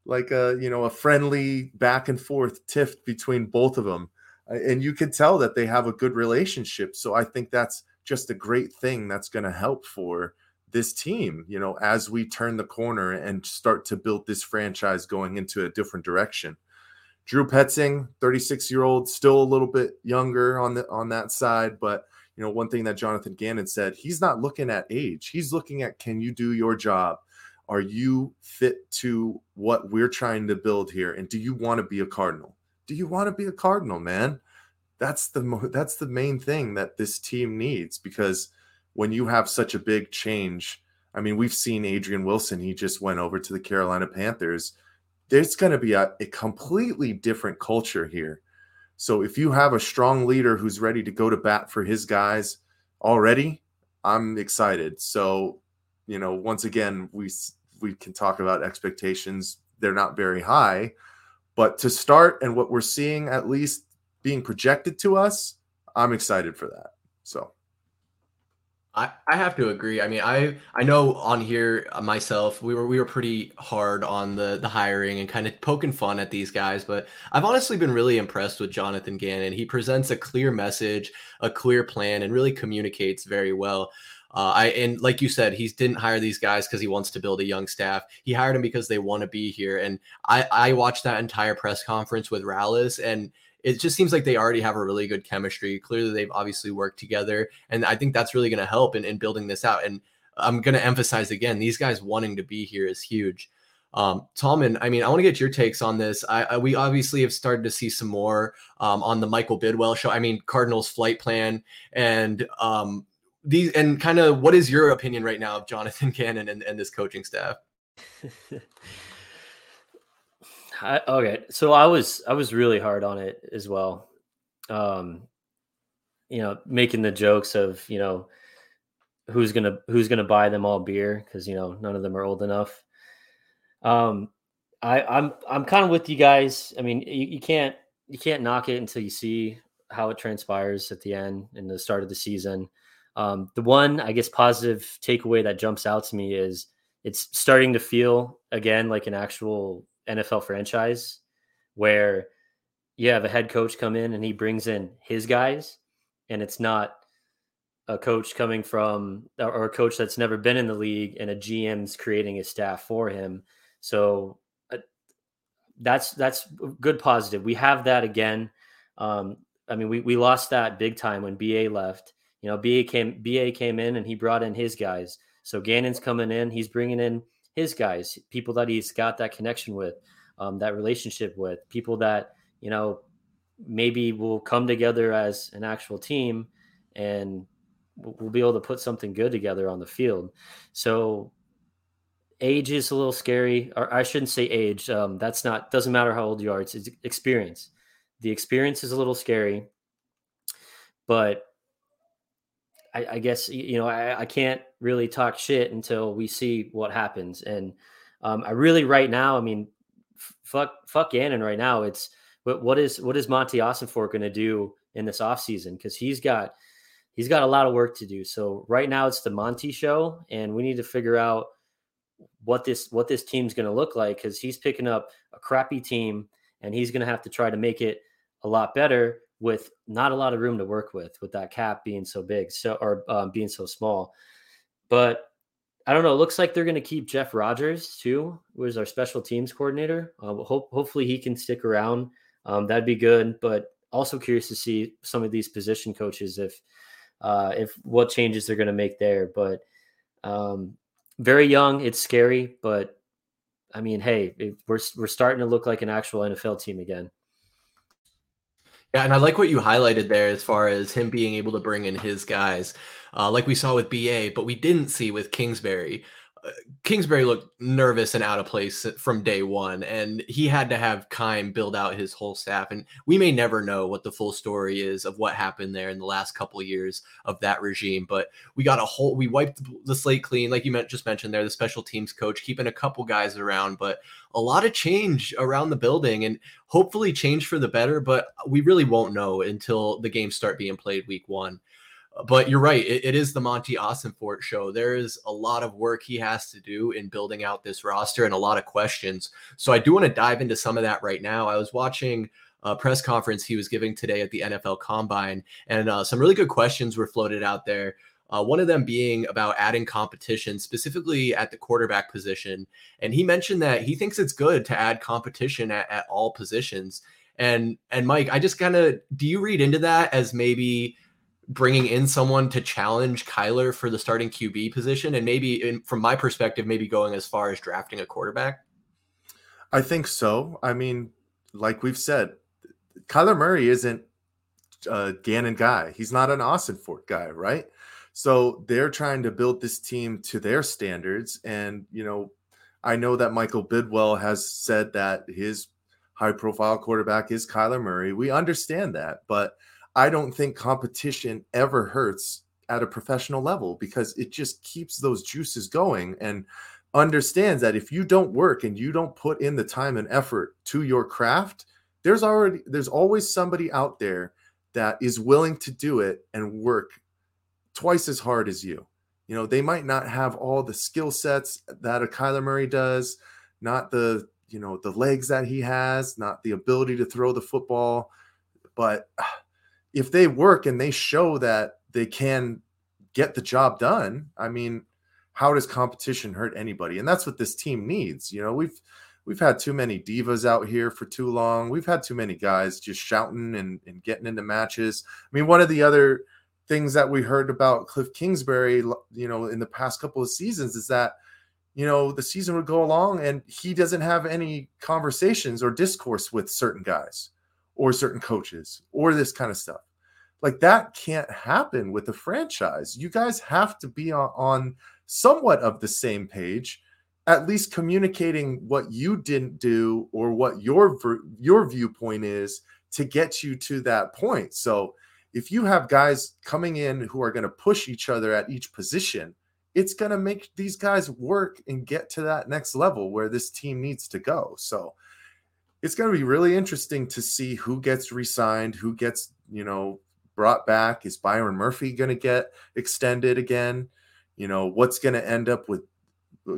like a you know a friendly back and forth tiff between both of them uh, and you can tell that they have a good relationship so i think that's just a great thing that's going to help for this team you know as we turn the corner and start to build this franchise going into a different direction Drew Petzing, 36 year old, still a little bit younger on the on that side, but you know one thing that Jonathan Gannon said, he's not looking at age. He's looking at can you do your job? Are you fit to what we're trying to build here? And do you want to be a Cardinal? Do you want to be a Cardinal, man? That's the that's the main thing that this team needs because when you have such a big change, I mean, we've seen Adrian Wilson. He just went over to the Carolina Panthers there's going to be a, a completely different culture here. So if you have a strong leader who's ready to go to bat for his guys already, I'm excited. So, you know, once again, we we can talk about expectations. They're not very high, but to start and what we're seeing at least being projected to us, I'm excited for that. So I, I have to agree. I mean, I I know on here uh, myself, we were we were pretty hard on the the hiring and kind of poking fun at these guys, but I've honestly been really impressed with Jonathan Gannon. He presents a clear message, a clear plan, and really communicates very well. Uh, I and like you said, he didn't hire these guys because he wants to build a young staff. He hired them because they want to be here. And I I watched that entire press conference with Rallis, and it just seems like they already have a really good chemistry. Clearly, they've obviously worked together, and I think that's really going to help in, in building this out. And I'm going to emphasize again, these guys wanting to be here is huge. Um, Tallman, I mean, I want to get your takes on this. I, I, we obviously have started to see some more um, on the Michael Bidwill show. I mean, Cardinals flight plan and um, these and kind of what is your opinion right now of Jonathan Cannon and, and this coaching staff? I, okay, so I was I was really hard on it as well. Um, you know, making the jokes of you know who's gonna who's gonna buy them all beer because you know none of them are old enough. Um, I I'm I'm kind of with you guys. I mean, you, you can't you can't knock it until you see how it transpires at the end in the start of the season. Um, the one I guess positive takeaway that jumps out to me is it's starting to feel again like an actual NFL franchise where you have a head coach come in and he brings in his guys and it's not a coach coming from or a coach that's never been in the league and a GM's creating a staff for him. So uh, that's that's good positive. We have that again. Um, I mean, we we lost that big time when BA left. You know, BA came BA came in and he brought in his guys. So Gannon's coming in. He's bringing in his guys, people that he's got that connection with, um, that relationship with, people that you know maybe will come together as an actual team and we'll be able to put something good together on the field. So age is a little scary, or I shouldn't say age. Um, that's not doesn't matter how old you are. It's, it's experience. The experience is a little scary, but I, I guess you know I, I, can't really talk shit until we see what happens. And um, I really right now, I mean, fuck fuck Gannon right now. It's what what is what is Monti Ossenfort going to do in this offseason? Because he's got he's got a lot of work to do. So right now it's the Monty show, and we need to figure out what this what this team's going to look like because he's picking up a crappy team and he's going to have to try to make it a lot better with not a lot of room to work with with that cap being so big so or um, being so small. But i don't know it looks like they're going to keep jeff rodgers too who is our special teams coordinator. Uh, hope, hopefully he can stick around. Um, that'd be good but also curious to see some of these position coaches if uh, if what changes they're going to make there. But um, very young it's scary but i mean hey we're, we're starting to look like an actual nfl team again yeah, and I like what you highlighted there as far as him being able to bring in his guys, uh, like we saw with BA, but we didn't see with Kingsbury. Kingsbury looked nervous and out of place from day one, and he had to have Keim build out his whole staff. And we may never know what the full story is of what happened there in the last couple of years of that regime. But we got a whole, we wiped the slate clean, like you just mentioned there, the special teams coach keeping a couple guys around, but a lot of change around the building, and hopefully change for the better. But we really won't know until the games start being played week one but you're right. It, it is the Monty Ossenfort show. There is a lot of work he has to do in building out this roster and a lot of questions. So I do want to dive into some of that right now. I was watching a press conference he was giving today at the NFL Combine, and uh, some really good questions were floated out there. Uh, one of them being about adding competition, specifically at the quarterback position. And he mentioned that he thinks it's good to add competition at, at all positions. And and Mike, I just kind of do you read into that as maybe bringing in someone to challenge Kyler for the starting QB position, and maybe, in, from my perspective, maybe going as far as drafting a quarterback? I think so. I mean, like we've said, Kyler Murray isn't a Gannon guy. He's not an Ossenfort guy, right? So they're trying to build this team to their standards. And, you know, I know that Michael Bidwill has said that his high profile quarterback is Kyler Murray. We understand that. But I don't think competition ever hurts at a professional level because it just keeps those juices going and understands that if you don't work and you don't put in the time and effort to your craft, there's already there's always somebody out there that is willing to do it and work twice as hard as you. You know, they might not have all the skill sets that a Kyler Murray does, not the, you know, the legs that he has, not the ability to throw the football, but ah, if they work and they show that they can get the job done, I mean, how does competition hurt anybody? And that's what this team needs. You know, we've we've had too many divas out here for too long. We've had too many guys just shouting and, and getting into matches. I mean, one of the other things that we heard about Cliff Kingsbury, you know, in the past couple of seasons is that you know, the season would go along and he doesn't have any conversations or discourse with certain guys or certain coaches or this kind of stuff. Like that can't happen with the franchise. You guys have to be on, on somewhat of the same page, at least communicating what you didn't do or what your your viewpoint is to get you to that point. So if you have guys coming in who are going to push each other at each position, it's going to make these guys work and get to that next level where this team needs to go. So it's going to be really interesting to see who gets re-signed, who gets, you know, brought back. Is Byron Murphy going to get extended again? You know, what's going to end up with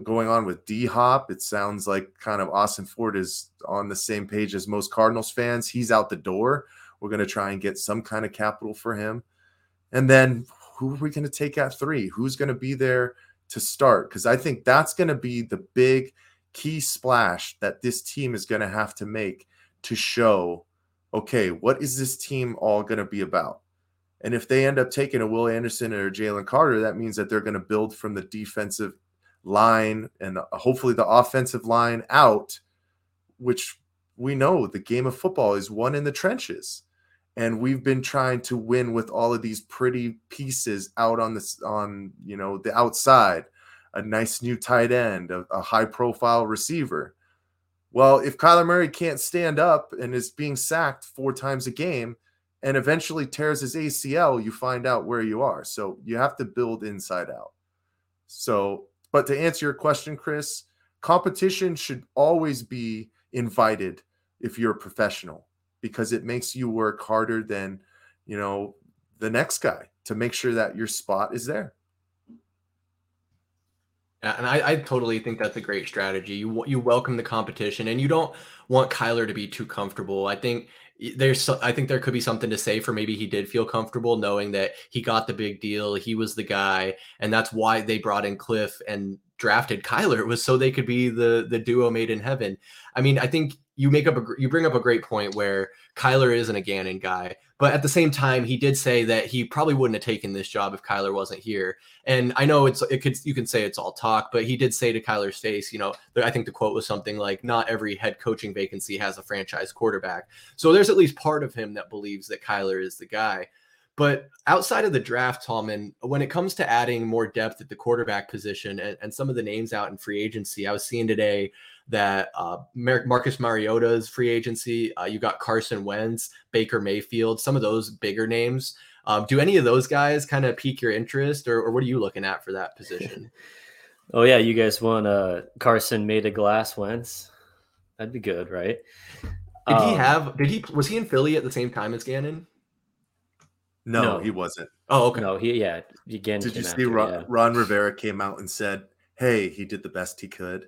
going on with D Hop? It sounds like kind of Ossenfort is on the same page as most Cardinals fans. He's out the door. We're going to try and get some kind of capital for him. And then who are we going to take at three? Who's going to be there to start? Because I think that's going to be the big key splash that this team is going to have to make to show okay, what is this team all going to be about? And if they end up taking a Will Anderson or Jalen Carter, that means that they're going to build from the defensive line and hopefully the offensive line out, which we know the game of football is won in the trenches and we've been trying to win with all of these pretty pieces out on this on you know the outside a nice new tight end a, a high profile receiver. Well if kyler murray can't stand up and is being sacked four times a game and eventually tears his acl you find out where you are. So you have to build inside out. So but to answer your question chris competition should always be invited if you're a professional because it makes you work harder than you know the next guy to make sure that your spot is there and I, I, totally think that's a great strategy. You you welcome the competition, and you don't want Kyler to be too comfortable. I think there's I think there could be something to say for maybe he did feel comfortable knowing that he got the big deal, he was the guy, and that's why they brought in Cliff and drafted Kyler. It was so they could be the the duo made in heaven. I mean, I think you make up a you bring up a great point where Kyler isn't a Gannon guy, but at the same time, he did say that he probably wouldn't have taken this job if Kyler wasn't here. And I know it's it could you can say it's all talk, but he did say to Kyler's face, you know, I think the quote was something like, "Not every head coaching vacancy has a franchise quarterback." So there's at least part of him that believes that Kyler is the guy. But outside of the draft, Tallman, when it comes to adding more depth at the quarterback position and, and some of the names out in free agency, I was seeing today that uh, Marcus Mariota's free agency. Uh, you got Carson Wentz, Baker Mayfield, some of those bigger names. Um, do any of those guys kind of pique your interest, or, or, what are you looking at for that position? oh yeah, you guys want uh, Carson made a glass Wentz? That'd be good, right? Did um, he have? Did he? Was he in Philly at the same time as Gannon? No, no. he wasn't. Oh, okay. No, he yeah. Again, did you see after, Ron, yeah. Ron Rivera came out and said, "Hey, he did the best he could."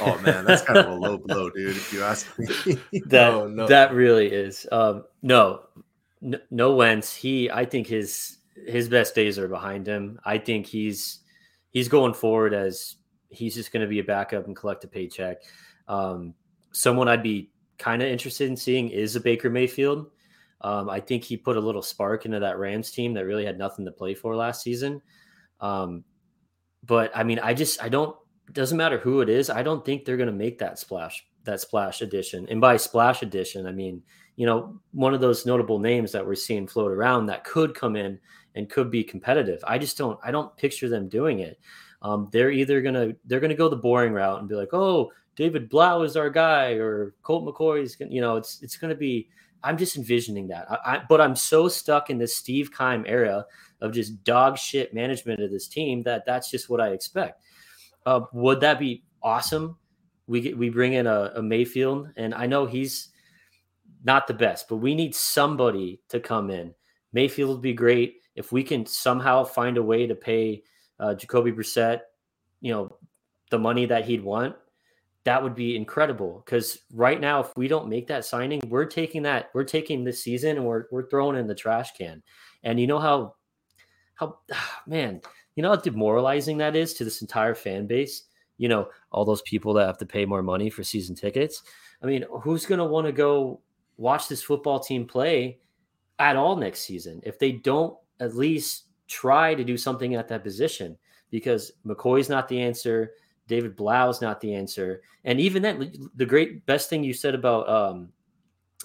Oh man, that's kind of a low blow, dude. If you ask me, that no, no. that really is. Um, no, no, no Wentz. He, I think his his best days are behind him. I think he's he's going forward as he's just going to be a backup and collect a paycheck. Um, someone I'd be kind of interested in seeing is a Baker Mayfield. Um, I think he put a little spark into that Rams team that really had nothing to play for last season. Um, but I mean, I just I don't doesn't matter who it is. I don't think they're going to make that splash, that splash edition. And by splash edition, I mean, you know, one of those notable names that we're seeing float around that could come in and could be competitive. I just don't, I don't picture them doing it. Um, they're either going to, they're going to go the boring route and be like, oh, David Blough is our guy or Colt McCoy is, gonna, you know, it's, it's going to be, I'm just envisioning that. I, I, but I'm so stuck in this Steve Keim era of just dog shit management of this team that that's just what I expect. Uh, would that be awesome? We get, we bring in a, a Mayfield, and I know he's not the best, but we need somebody to come in. Mayfield would be great if we can somehow find a way to pay uh, Jacoby Brissett, you know, the money that he'd want. That would be incredible. Because right now, if we don't make that signing, we're taking that, we're taking this season and we're we're throwing in the trash can. And you know how how man, you know how demoralizing that is to this entire fan base? You know, all those people that have to pay more money for season tickets. I mean, who's going to want to go watch this football team play at all next season if they don't at least try to do something at that position? Because McCoy's not the answer. David Blough's not the answer. And even then, the great best thing you said about um,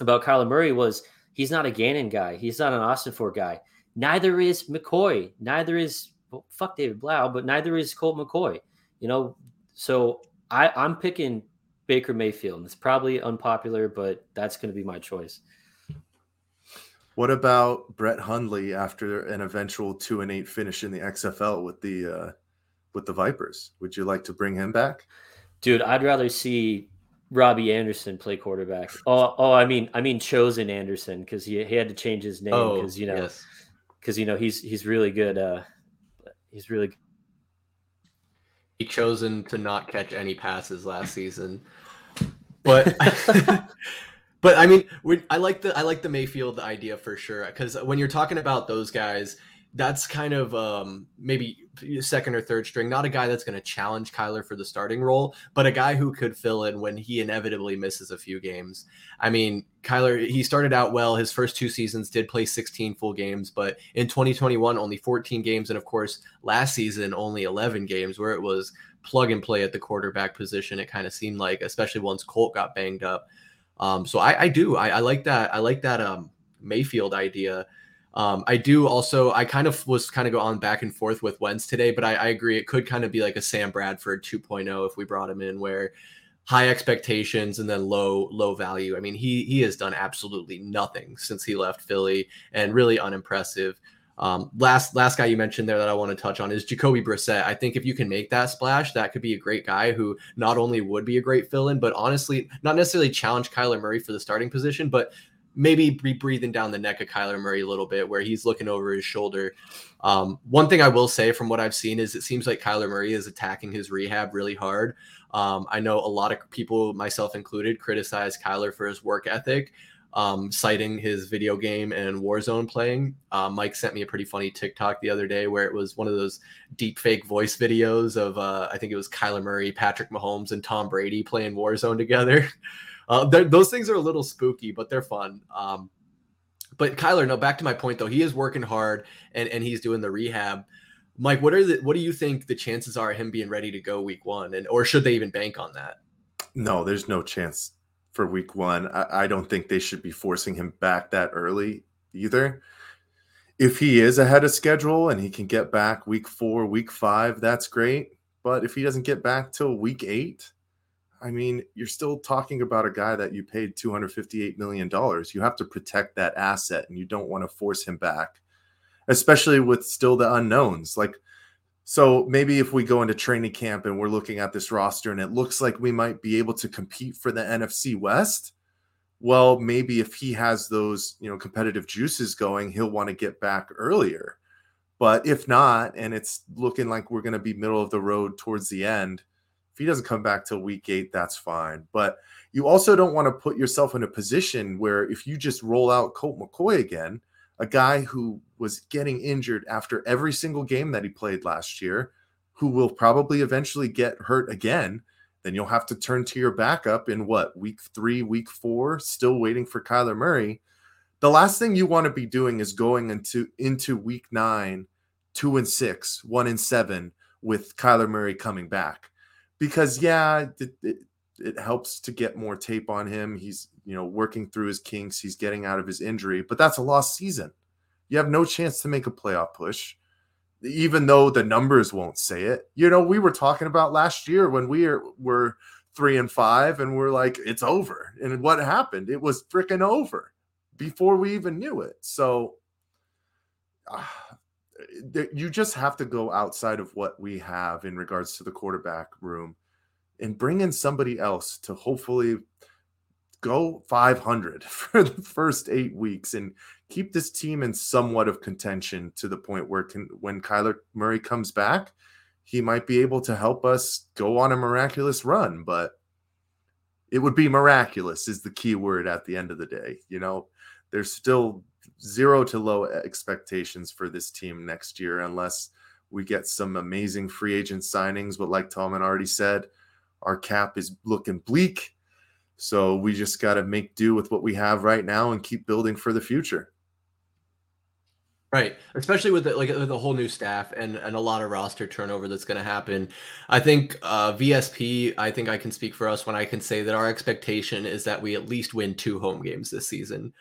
about Kyler Murray was he's not a Gannon guy. He's not an Ossenfort guy. Neither is McCoy. Neither is well, fuck David Blough, but neither is Colt McCoy. You know, so I, I'm picking Baker Mayfield. It's probably unpopular, but that's going to be my choice. What about Brett Hundley after an eventual two and eight finish in the XFL with the uh, with the Vipers? Would you like to bring him back? Dude, I'd rather see Robbie Anderson play quarterback. Oh, oh, I mean, I mean chosen Anderson because he, he had to change his name because oh, you know because yes. you know he's he's really good. Uh, he's really good. he chosen to not catch any passes last season, but But I mean, I like the I like the Mayfield idea for sure because when you're talking about those guys, that's kind of um, maybe second or third string, not a guy that's going to challenge Kyler for the starting role, but a guy who could fill in when he inevitably misses a few games. I mean, Kyler, he started out well. His first two seasons did play 16 full games, but in 2021, only 14 games. And of course, last season, only 11 games where it was plug and play at the quarterback position. It kind of seemed like, especially once Colt got banged up. Um, so I, I do. I, I, like that. I like that um, Mayfield idea. Um, I do also. I kind of was kind of going back and forth with Wentz today, but I, I agree it could kind of be like a Sam Bradford 2.0 if we brought him in, where high expectations and then low low value. I mean, he he has done absolutely nothing since he left Philly, and really unimpressive. Um, last last guy you mentioned there that I want to touch on is Jacoby Brissett. I think if you can make that splash, that could be a great guy who not only would be a great fill-in, but honestly, not necessarily challenge Kyler Murray for the starting position, but maybe be breathing down the neck of Kyler Murray a little bit, where he's looking over his shoulder. Um, one thing I will say from what I've seen is it seems like Kyler Murray is attacking his rehab really hard. Um, I know a lot of people, myself included, criticize Kyler for his work ethic um, citing his video game and Warzone playing. Uh, Mike sent me a pretty funny TikTok the other day where it was one of those deep fake voice videos of uh, I think it was Kyler Murray, Patrick Mahomes, and Tom Brady playing Warzone together. Uh, those things are a little spooky, but they're fun. Um, but Kyler, no, back to my point though, he is working hard and and he's doing the rehab. Mike, what are the what do you think the chances are of him being ready to go week one, and or should they even bank on that? No, there's no chance for week one. I, I don't think they should be forcing him back that early either. If he is ahead of schedule and he can get back week four, week five, that's great. But if he doesn't get back till week eight, I mean, you're still talking about a guy that you paid $258 million. You have to protect that asset and you don't want to force him back, especially with still the unknowns. Like, so maybe if we go into training camp and we're looking at this roster and it looks like we might be able to compete for the NFC West, well, maybe if he has those, you know, competitive juices going, he'll want to get back earlier. But if not, and it's looking like we're going to be middle of the road towards the end, if he doesn't come back till week eight, that's fine. But you also don't want to put yourself in a position where if you just roll out Colt McCoy again, a guy who was getting injured after every single game that he played last year, who will probably eventually get hurt again, then you'll have to turn to your backup in what, week three, week four, still waiting for Kyler Murray. The last thing you want to be doing is going into into week nine, two and six, one and seven with Kyler Murray coming back. Because yeah, it, it, it helps to get more tape on him. He's you know, working through his kinks. He's getting out of his injury, but that's a lost season. You have no chance to make a playoff push, even though the numbers won't say it. You know, we were talking about last year when we were, were three and five, and we're like, it's over. And what happened? It was freaking over before we even knew it. So, uh, you just have to go outside of what we have in regards to the quarterback room and bring in somebody else to hopefully go 500 for the first eight weeks and keep this team in somewhat of contention to the point where can, when Kyler Murray comes back, he might be able to help us go on a miraculous run. But it would be miraculous is the key word at the end of the day. You know, there's still zero to low expectations for this team next year unless we get some amazing free agent signings. But like Tallman already said, our cap is looking bleak so we just got to make do with what we have right now and keep building for the future. Right, especially with the, like with a whole new staff and and a lot of roster turnover that's going to happen. I think uh, VSP. I think I can speak for us when I can say that our expectation is that we at least win two home games this season,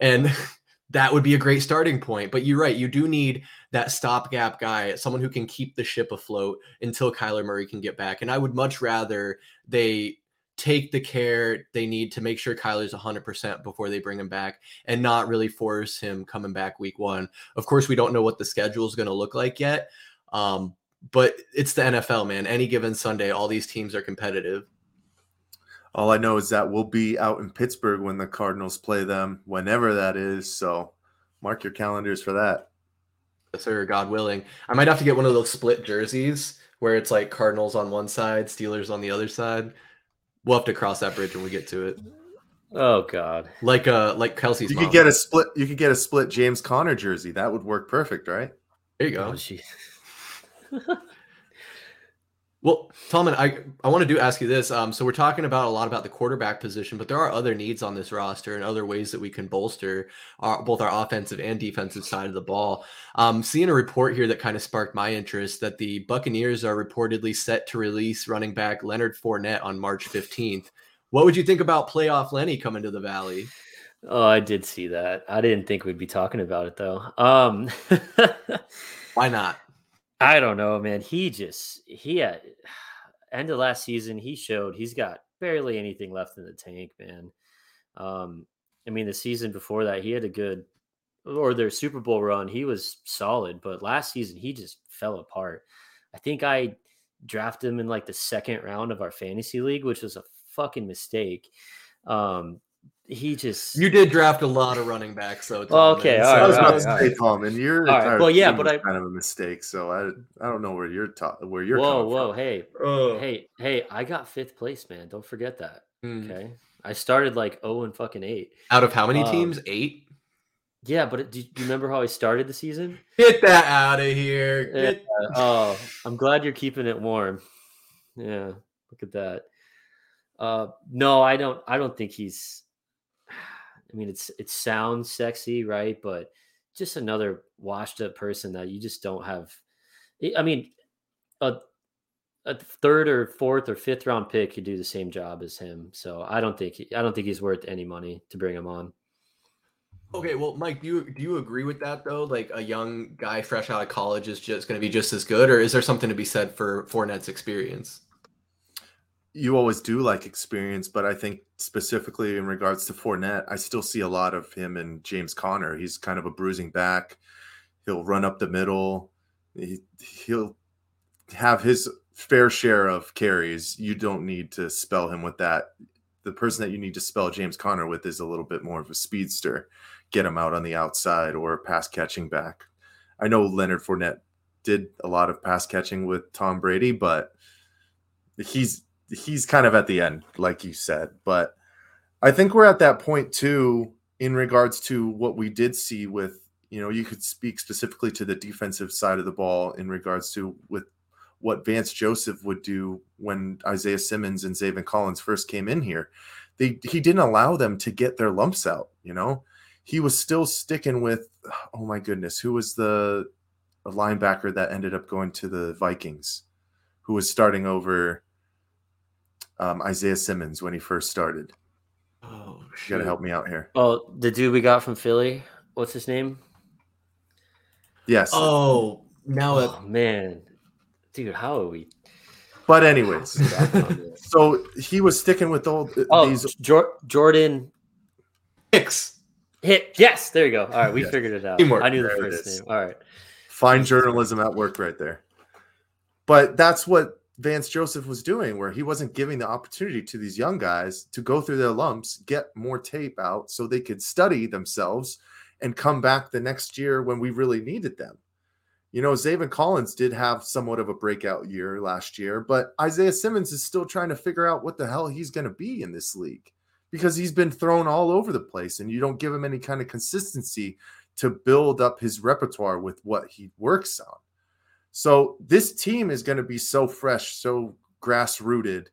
and that would be a great starting point. But you're right, you do need that stopgap guy, someone who can keep the ship afloat until Kyler Murray can get back. And I would much rather they take the care they need to make sure Kyler's 100% before they bring him back and not really force him coming back week one. Of course, we don't know what the schedule is going to look like yet. Um, but it's the NFL, man. Any given Sunday, all these teams are competitive. All I know is that we'll be out in Pittsburgh when the Cardinals play them, whenever that is. So mark your calendars for that. Yes, sir. God willing. I might have to get one of those split jerseys where it's like Cardinals on one side, Steelers on the other side. We'll have to cross that bridge when we get to it. Oh God! Like uh, like Kelce's. You mom. could get a split. You could get a split James Conner jersey. That would work perfect, right? There you go. Oh, jeez. Well, Tallman, I I want to do ask you this. Um, so we're talking about a lot about the quarterback position, but there are other needs on this roster and other ways that we can bolster our, both our offensive and defensive side of the ball. Um, seeing a report here that kind of sparked my interest that the Buccaneers are reportedly set to release running back Leonard Fournette on March fifteenth. What would you think about playoff Lenny coming to the Valley? Oh, I did see that. I didn't think we'd be talking about it though. Um, Why not? I don't know, man. He just he had end of last season. He showed he's got barely anything left in the tank, man. Um, I mean, the season before that, he had a good or their Super Bowl run. He was solid, but last season he just fell apart. I think I drafted him in like the second round of our fantasy league, which was a fucking mistake. Um, he just You did draft a lot of running backs, so Well, okay, all I right, was all about right, to say, right. Tom, and your All right, well, yeah, but I- kind of a mistake. So I I don't know where you're ta- where you're whoa, coming whoa, from. hey, Oh. hey, hey! I got fifth place, man. Don't forget that. Hmm. Okay, I started like oh and fucking eight. Out of how many Um, teams? Eight. Yeah, but it, do you remember how I started the season? Get that out of here. Yeah. Oh, I'm glad you're keeping it warm. Yeah, look at that. Uh, no, I don't. I don't think he's. I mean, it's it sounds sexy, right? But just another washed up person that you just don't have. I- I mean, a a third or fourth or fifth round pick could do the same job as him. So I don't think I don't think he's worth any money to bring him on. Okay, well, Mike, do you do you agree with that though? Like a young guy fresh out of college is just going to be just as good, or is there something to be said for Fournette's experience? You always do like experience, but I think specifically in regards to Fournette, I still see a lot of him and James Conner. He's kind of a bruising back. He'll run up the middle. He, he'll have his fair share of carries. You don't need to spell him with that. The person that you need to spell James Conner with is a little bit more of a speedster. Get him out on the outside or pass catching back. I know Leonard Fournette did a lot of pass catching with Tom Brady, but he's he's kind of at the end, like you said. But I think we're at that point too, in regards to what we did see with, you know, you could speak specifically to the defensive side of the ball in regards to with what Vance Joseph would do when Isaiah Simmons and Zaven Collins first came in here. They he didn't allow them to get their lumps out, you know. He was still sticking with oh my goodness, who was the linebacker that ended up going to the Vikings, who was starting over um, Isaiah Simmons when he first started. Oh, You got to help me out here. Oh, the dude we got from Philly. What's his name? Yes. Oh, now that Oh man, dude, how are we? but anyways, forgotten on this? so he was sticking with all oh, these. Jor- Jordan Hicks. hit. Yes, there you go. All right, we Yes. figured it out. Teamwork. I knew the There it first name. All right. Fine journalism at work right there. But that's what Vance Joseph was doing, where he wasn't giving the opportunity to these young guys to go through their lumps, get more tape out so they could study themselves and come back the next year when we really needed them. You know, Zaven Collins did have somewhat of a breakout year last year, but Isaiah Simmons is still trying to figure out what the hell he's going to be in this league because he's been thrown all over the place and you don't give him any kind of consistency to build up his repertoire with what he works on. So this team is going to be so fresh, so grass rooted,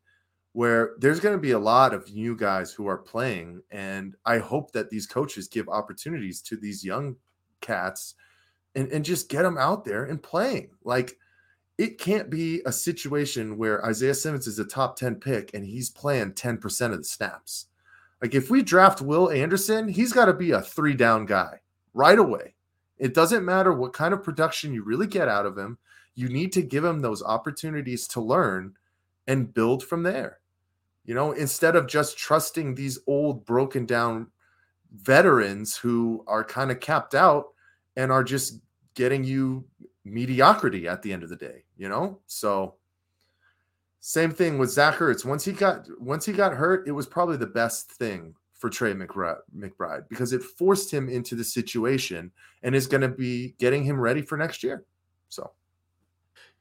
where there's going to be a lot of new guys who are playing. And I hope that these coaches give opportunities to these young cats and, and just get them out there and playing. Like it can't be a situation where Isaiah Simmons is a top 10 pick and he's playing 10% of the snaps. Like if we draft Will Anderson, he's got to be a three down guy right away. It doesn't matter what kind of production you really get out of him. You need to give him those opportunities to learn and build from there. You know, instead of just trusting these old broken down veterans who are kind of capped out and are just getting you mediocrity at the end of the day, you know? So same thing with Zach Ertz. Once he got once he got hurt, it was probably the best thing for Trey McBride because it forced him into the situation and is going to be getting him ready for next year. So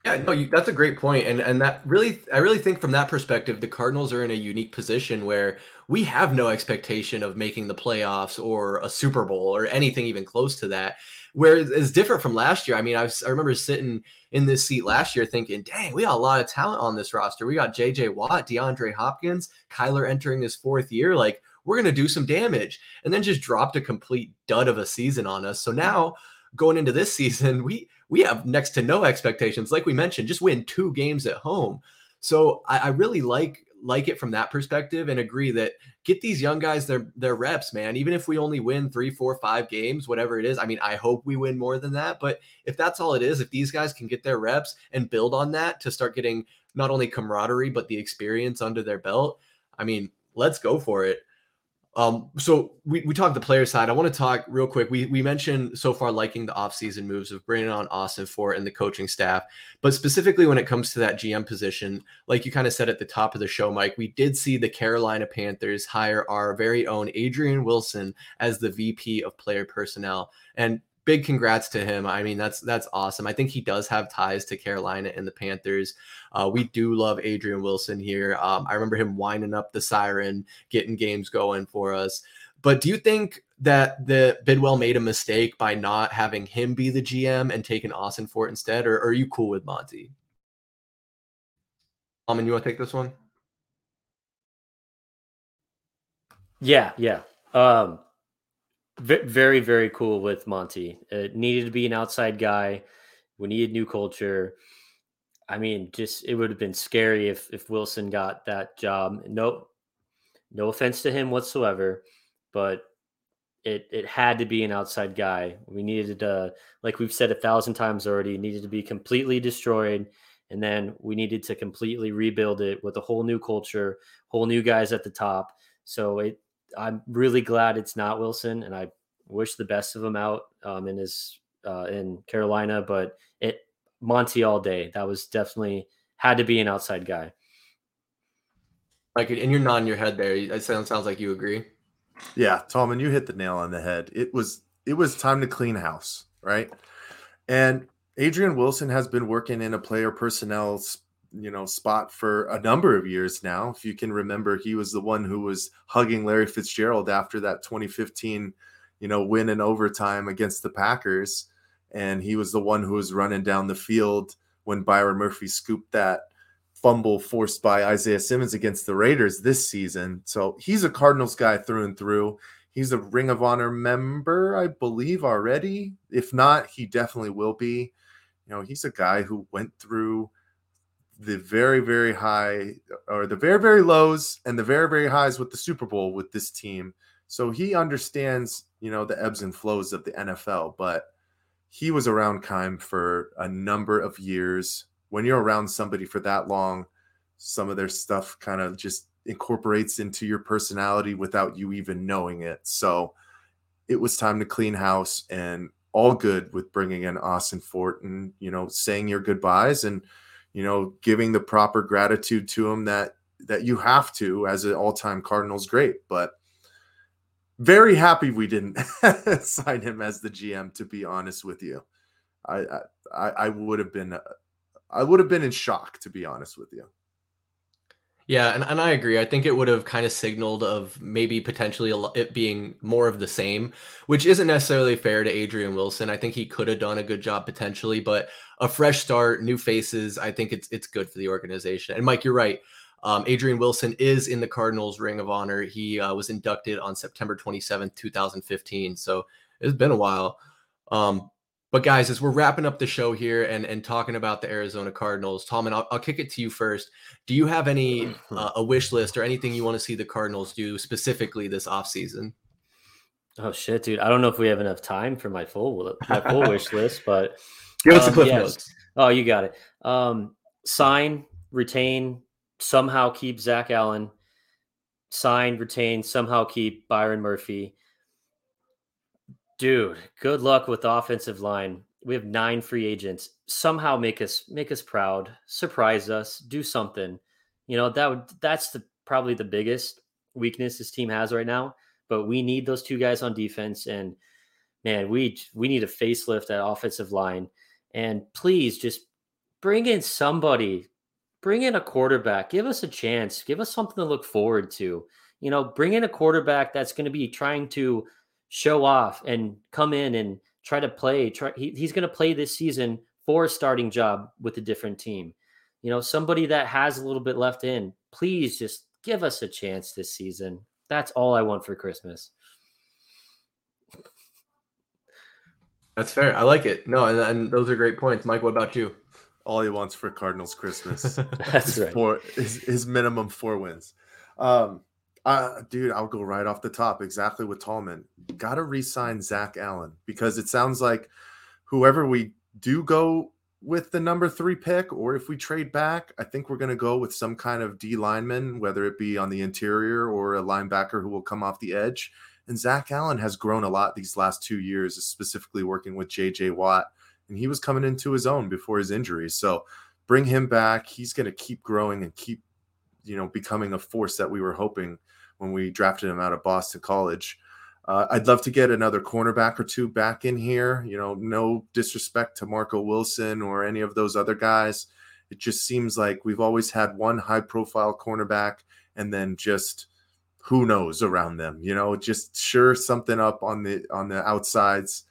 yeah, no, you, that's a great point, and and that really, I really think from that perspective, the Cardinals are in a unique position where we have no expectation of making the playoffs or a Super Bowl or anything even close to that. Where it's different from last year. I mean, I, was, I remember sitting in this seat last year thinking, "Dang, we got a lot of talent on this roster. We got J.J. Watt, DeAndre Hopkins, Kyler entering his fourth year. Like, we're gonna do some damage," and then just dropped a complete dud of a season on us. So now going into this season, we we have next to no expectations. Like we mentioned, just win two games at home. So I, I really like like it from that perspective and agree that get these young guys their their reps, man. Even if we only win three, four, five games, whatever it is. I mean, I hope we win more than that. But if that's all it is, if these guys can get their reps and build on that to start getting not only camaraderie but the experience under their belt, I mean, let's go for it. Um, so we, we talked the player side. I want to talk real quick. We we mentioned so far liking the offseason moves of bringing on Ossenfort and the coaching staff, but specifically when it comes to that GM position, like you kind of said at the top of the show, Mike, we did see the Carolina Panthers hire our very own Adrian Wilson as the VP of player personnel. And big congrats to him. I mean, that's that's awesome. I think he does have ties to Carolina and the Panthers. Uh, we do love Adrian Wilson here. Um, I remember him winding up the siren, getting games going for us. But do you think that the Bidwill made a mistake by not having him be the GM and taking Ossenfort instead, or, or are you cool with Monti? Um, and you want to take this one? Yeah, yeah. Um, very, very cool with Monti. It needed to be an outside guy. We needed new culture. I mean, just it would have been scary if if Wilson got that job. No, no offense to him whatsoever, but it it had to be an outside guy. We needed to, like we've said a thousand times already, needed to be completely destroyed, and then we needed to completely rebuild it with a whole new culture, whole new guys at the top. So it I'm really glad it's not Wilson, and I wish the best of him out um, in his uh, in Carolina. But it Monti all day. That was definitely had to be an outside guy. Like, and you're nodding your head there. It sounds sounds like you agree. Yeah, Tom, and you hit the nail on the head. It was it was time to clean house, right? And Adrian Wilson has been working in a player personnel you know spot for a number of years now. If you can remember, he was the one who was hugging Larry Fitzgerald after that 2015, you know, win in overtime against the Packers, and he was the one who was running down the field when Byron Murphy scooped that fumble forced by Isaiah Simmons against the Raiders this season. So he's a Cardinals guy through and through. He's a Ring of Honor member, I believe, already. If not, he definitely will be. You know, he's a guy who went through the very very high or the very very lows and the very very highs with the Super Bowl with this team. So he understands, you know, the ebbs and flows of the NFL, but he was around Keim for a number of years. When you're around somebody for that long, some of their stuff kind of just incorporates into your personality without you even knowing it. So it was time to clean house and all good with bringing in Ossenfort and, you know, saying your goodbyes and you know, giving the proper gratitude to him that that you have to as an all-time Cardinals great. But very happy we didn't sign him as the GM. To be honest with you, I I, I would have been I would have been in shock to be honest with you. Yeah, and, and I agree. I think it would have kind of signaled of maybe potentially it being more of the same, which isn't necessarily fair to Adrian Wilson. I think he could have done a good job potentially, but a fresh start, new faces, I think it's it's good for the organization. And Mike, you're right. Um, Adrian Wilson is in the Cardinals Ring of Honor. He uh, was inducted on September 27th, 2015. So it's been a while. Um, But guys, as we're wrapping up the show here and, and talking about the Arizona Cardinals, Tom, and I'll, I'll kick it to you first. Do you have any uh, a wish list or anything you want to see the Cardinals do specifically this offseason? Oh shit, dude! I don't know if we have enough time for my full my full wish list, but give us um, cliff yes. notes. Oh, you got it. Um, sign, retain, somehow keep Zach Allen. Sign, retain, somehow keep Byron Murphy Dude, good luck with the offensive line. We have nine free agents. Somehow make us make us proud, surprise us, do something. You know, that would that's the probably the biggest weakness this team has right now. But we need those two guys on defense and man, we we need a facelift at offensive line. And please just bring in somebody, bring in a quarterback, give us a chance, give us something to look forward to. You know, bring in a quarterback that's going to be trying to show off and come in and try to play. Try, he, he's going to play this season for a starting job with a different team. You know, somebody that has a little bit left in. Please just give us a chance this season. That's all I want for Christmas. That's fair. I like it. No, and, and those are great points. Mike, what about you? All he wants for Cardinals Christmas. That's right. Four, his, his minimum four wins. Um, uh, dude, I'll go right off the top. Exactly with Tallman. Got to re-sign Zach Allen because it sounds like whoever we do go with the number three pick, or if we trade back, I think we're going to go with some kind of D lineman, whether it be on the interior or a linebacker who will come off the edge. And Zach Allen has grown a lot these last two years, specifically working with JJ Watt, and he was coming into his own before his injury. So bring him back. He's going to keep growing and keep, you know, becoming a force that we were hoping when we drafted him out of Boston College. Uh, I'd love to get another cornerback or two back in here. You know, no disrespect to Marco Wilson or any of those other guys. It just seems like we've always had one high profile cornerback and then just who knows around them, you know, just sure something up on the on the outsides.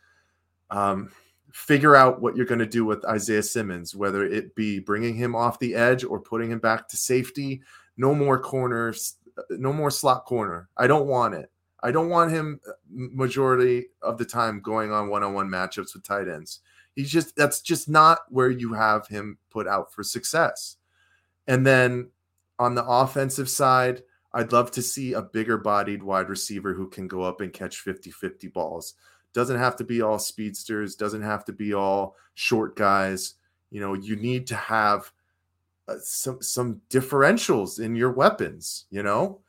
Um, figure out what you're going to do with Isaiah Simmons, whether it be bringing him off the edge or putting him back to safety. No more corners no more slot corner. I don't want it. I don't want him uh, majority of the time going on one-on-one matchups with tight ends. He's just that's just not where you have him put out for success. And then on the offensive side, I'd love to see a bigger bodied wide receiver who can go up and catch 50-50 balls. Doesn't have to be all speedsters, doesn't have to be all short guys. You know, you need to have uh, some some differentials in your weapons you know?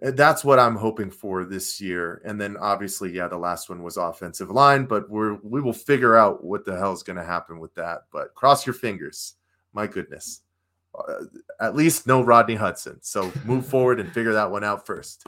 That's what i'm hoping for this year. And then obviously yeah the last one was offensive line but we're we will figure out what the hell is going to happen with that. But cross your fingers. My goodness. Uh, at least no rodney hudson. So move forward and figure that one out first.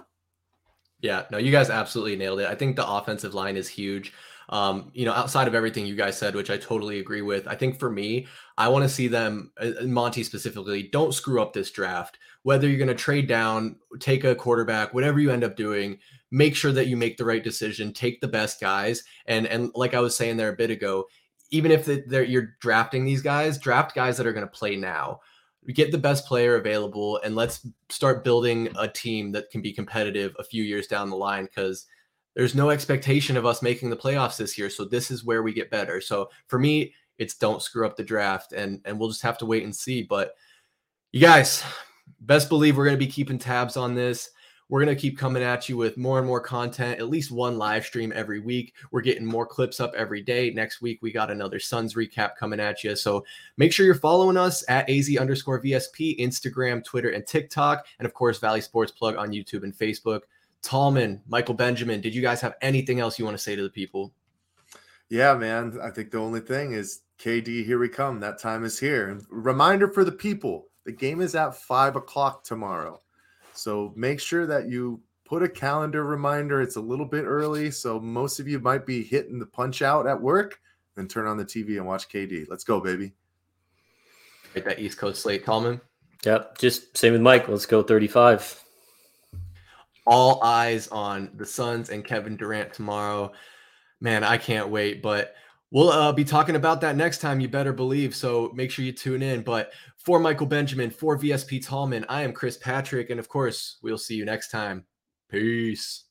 Yeah no you guys absolutely nailed it. I think the offensive line is huge um, you know, outside of everything you guys said, which I totally agree with, I think for me, I want to see them, uh, Monti specifically, don't screw up this draft. Whether you're going to trade down, take a quarterback, whatever you end up doing, make sure that you make the right decision, take the best guys, and and like I was saying there a bit ago, even if you're drafting these guys, draft guys that are going to play now. Get the best player available, and let's start building a team that can be competitive a few years down the line because there's no expectation of us making the playoffs this year. So this is where we get better. So for me, it's don't screw up the draft and and we'll just have to wait and see. But you guys, best believe we're going to be keeping tabs on this. We're going to keep coming at you with more and more content, at least one live stream every week. We're getting more clips up every day. Next week, we got another Suns recap coming at you. So make sure you're following us at AZ underscore VSP, Instagram, Twitter, and TikTok. And of course, Valley Sports Plug on YouTube and Facebook. Tallman, Michael Benjamin, did you guys have anything else you want to say to the people? Yeah, man. I think the only thing is KD, here we come. That time is here. And reminder for the people the game is at five o'clock tomorrow. So make sure that you put a calendar reminder. It's a little bit early. So most of you might be hitting the punch out at work. Then turn on the TV and watch KD. Let's go, baby. Hit that East Coast slate, Tallman. Yep. Just same with Mike. Let's go 35 all eyes on the Suns and Kevin Durant tomorrow. Man, I can't wait. But we'll uh, be talking about that next time. You better believe. So make sure you tune in. But for Michael Benjamin, for VSP Tallman, I am Chris Patrick. And of course, we'll see you next time. Peace.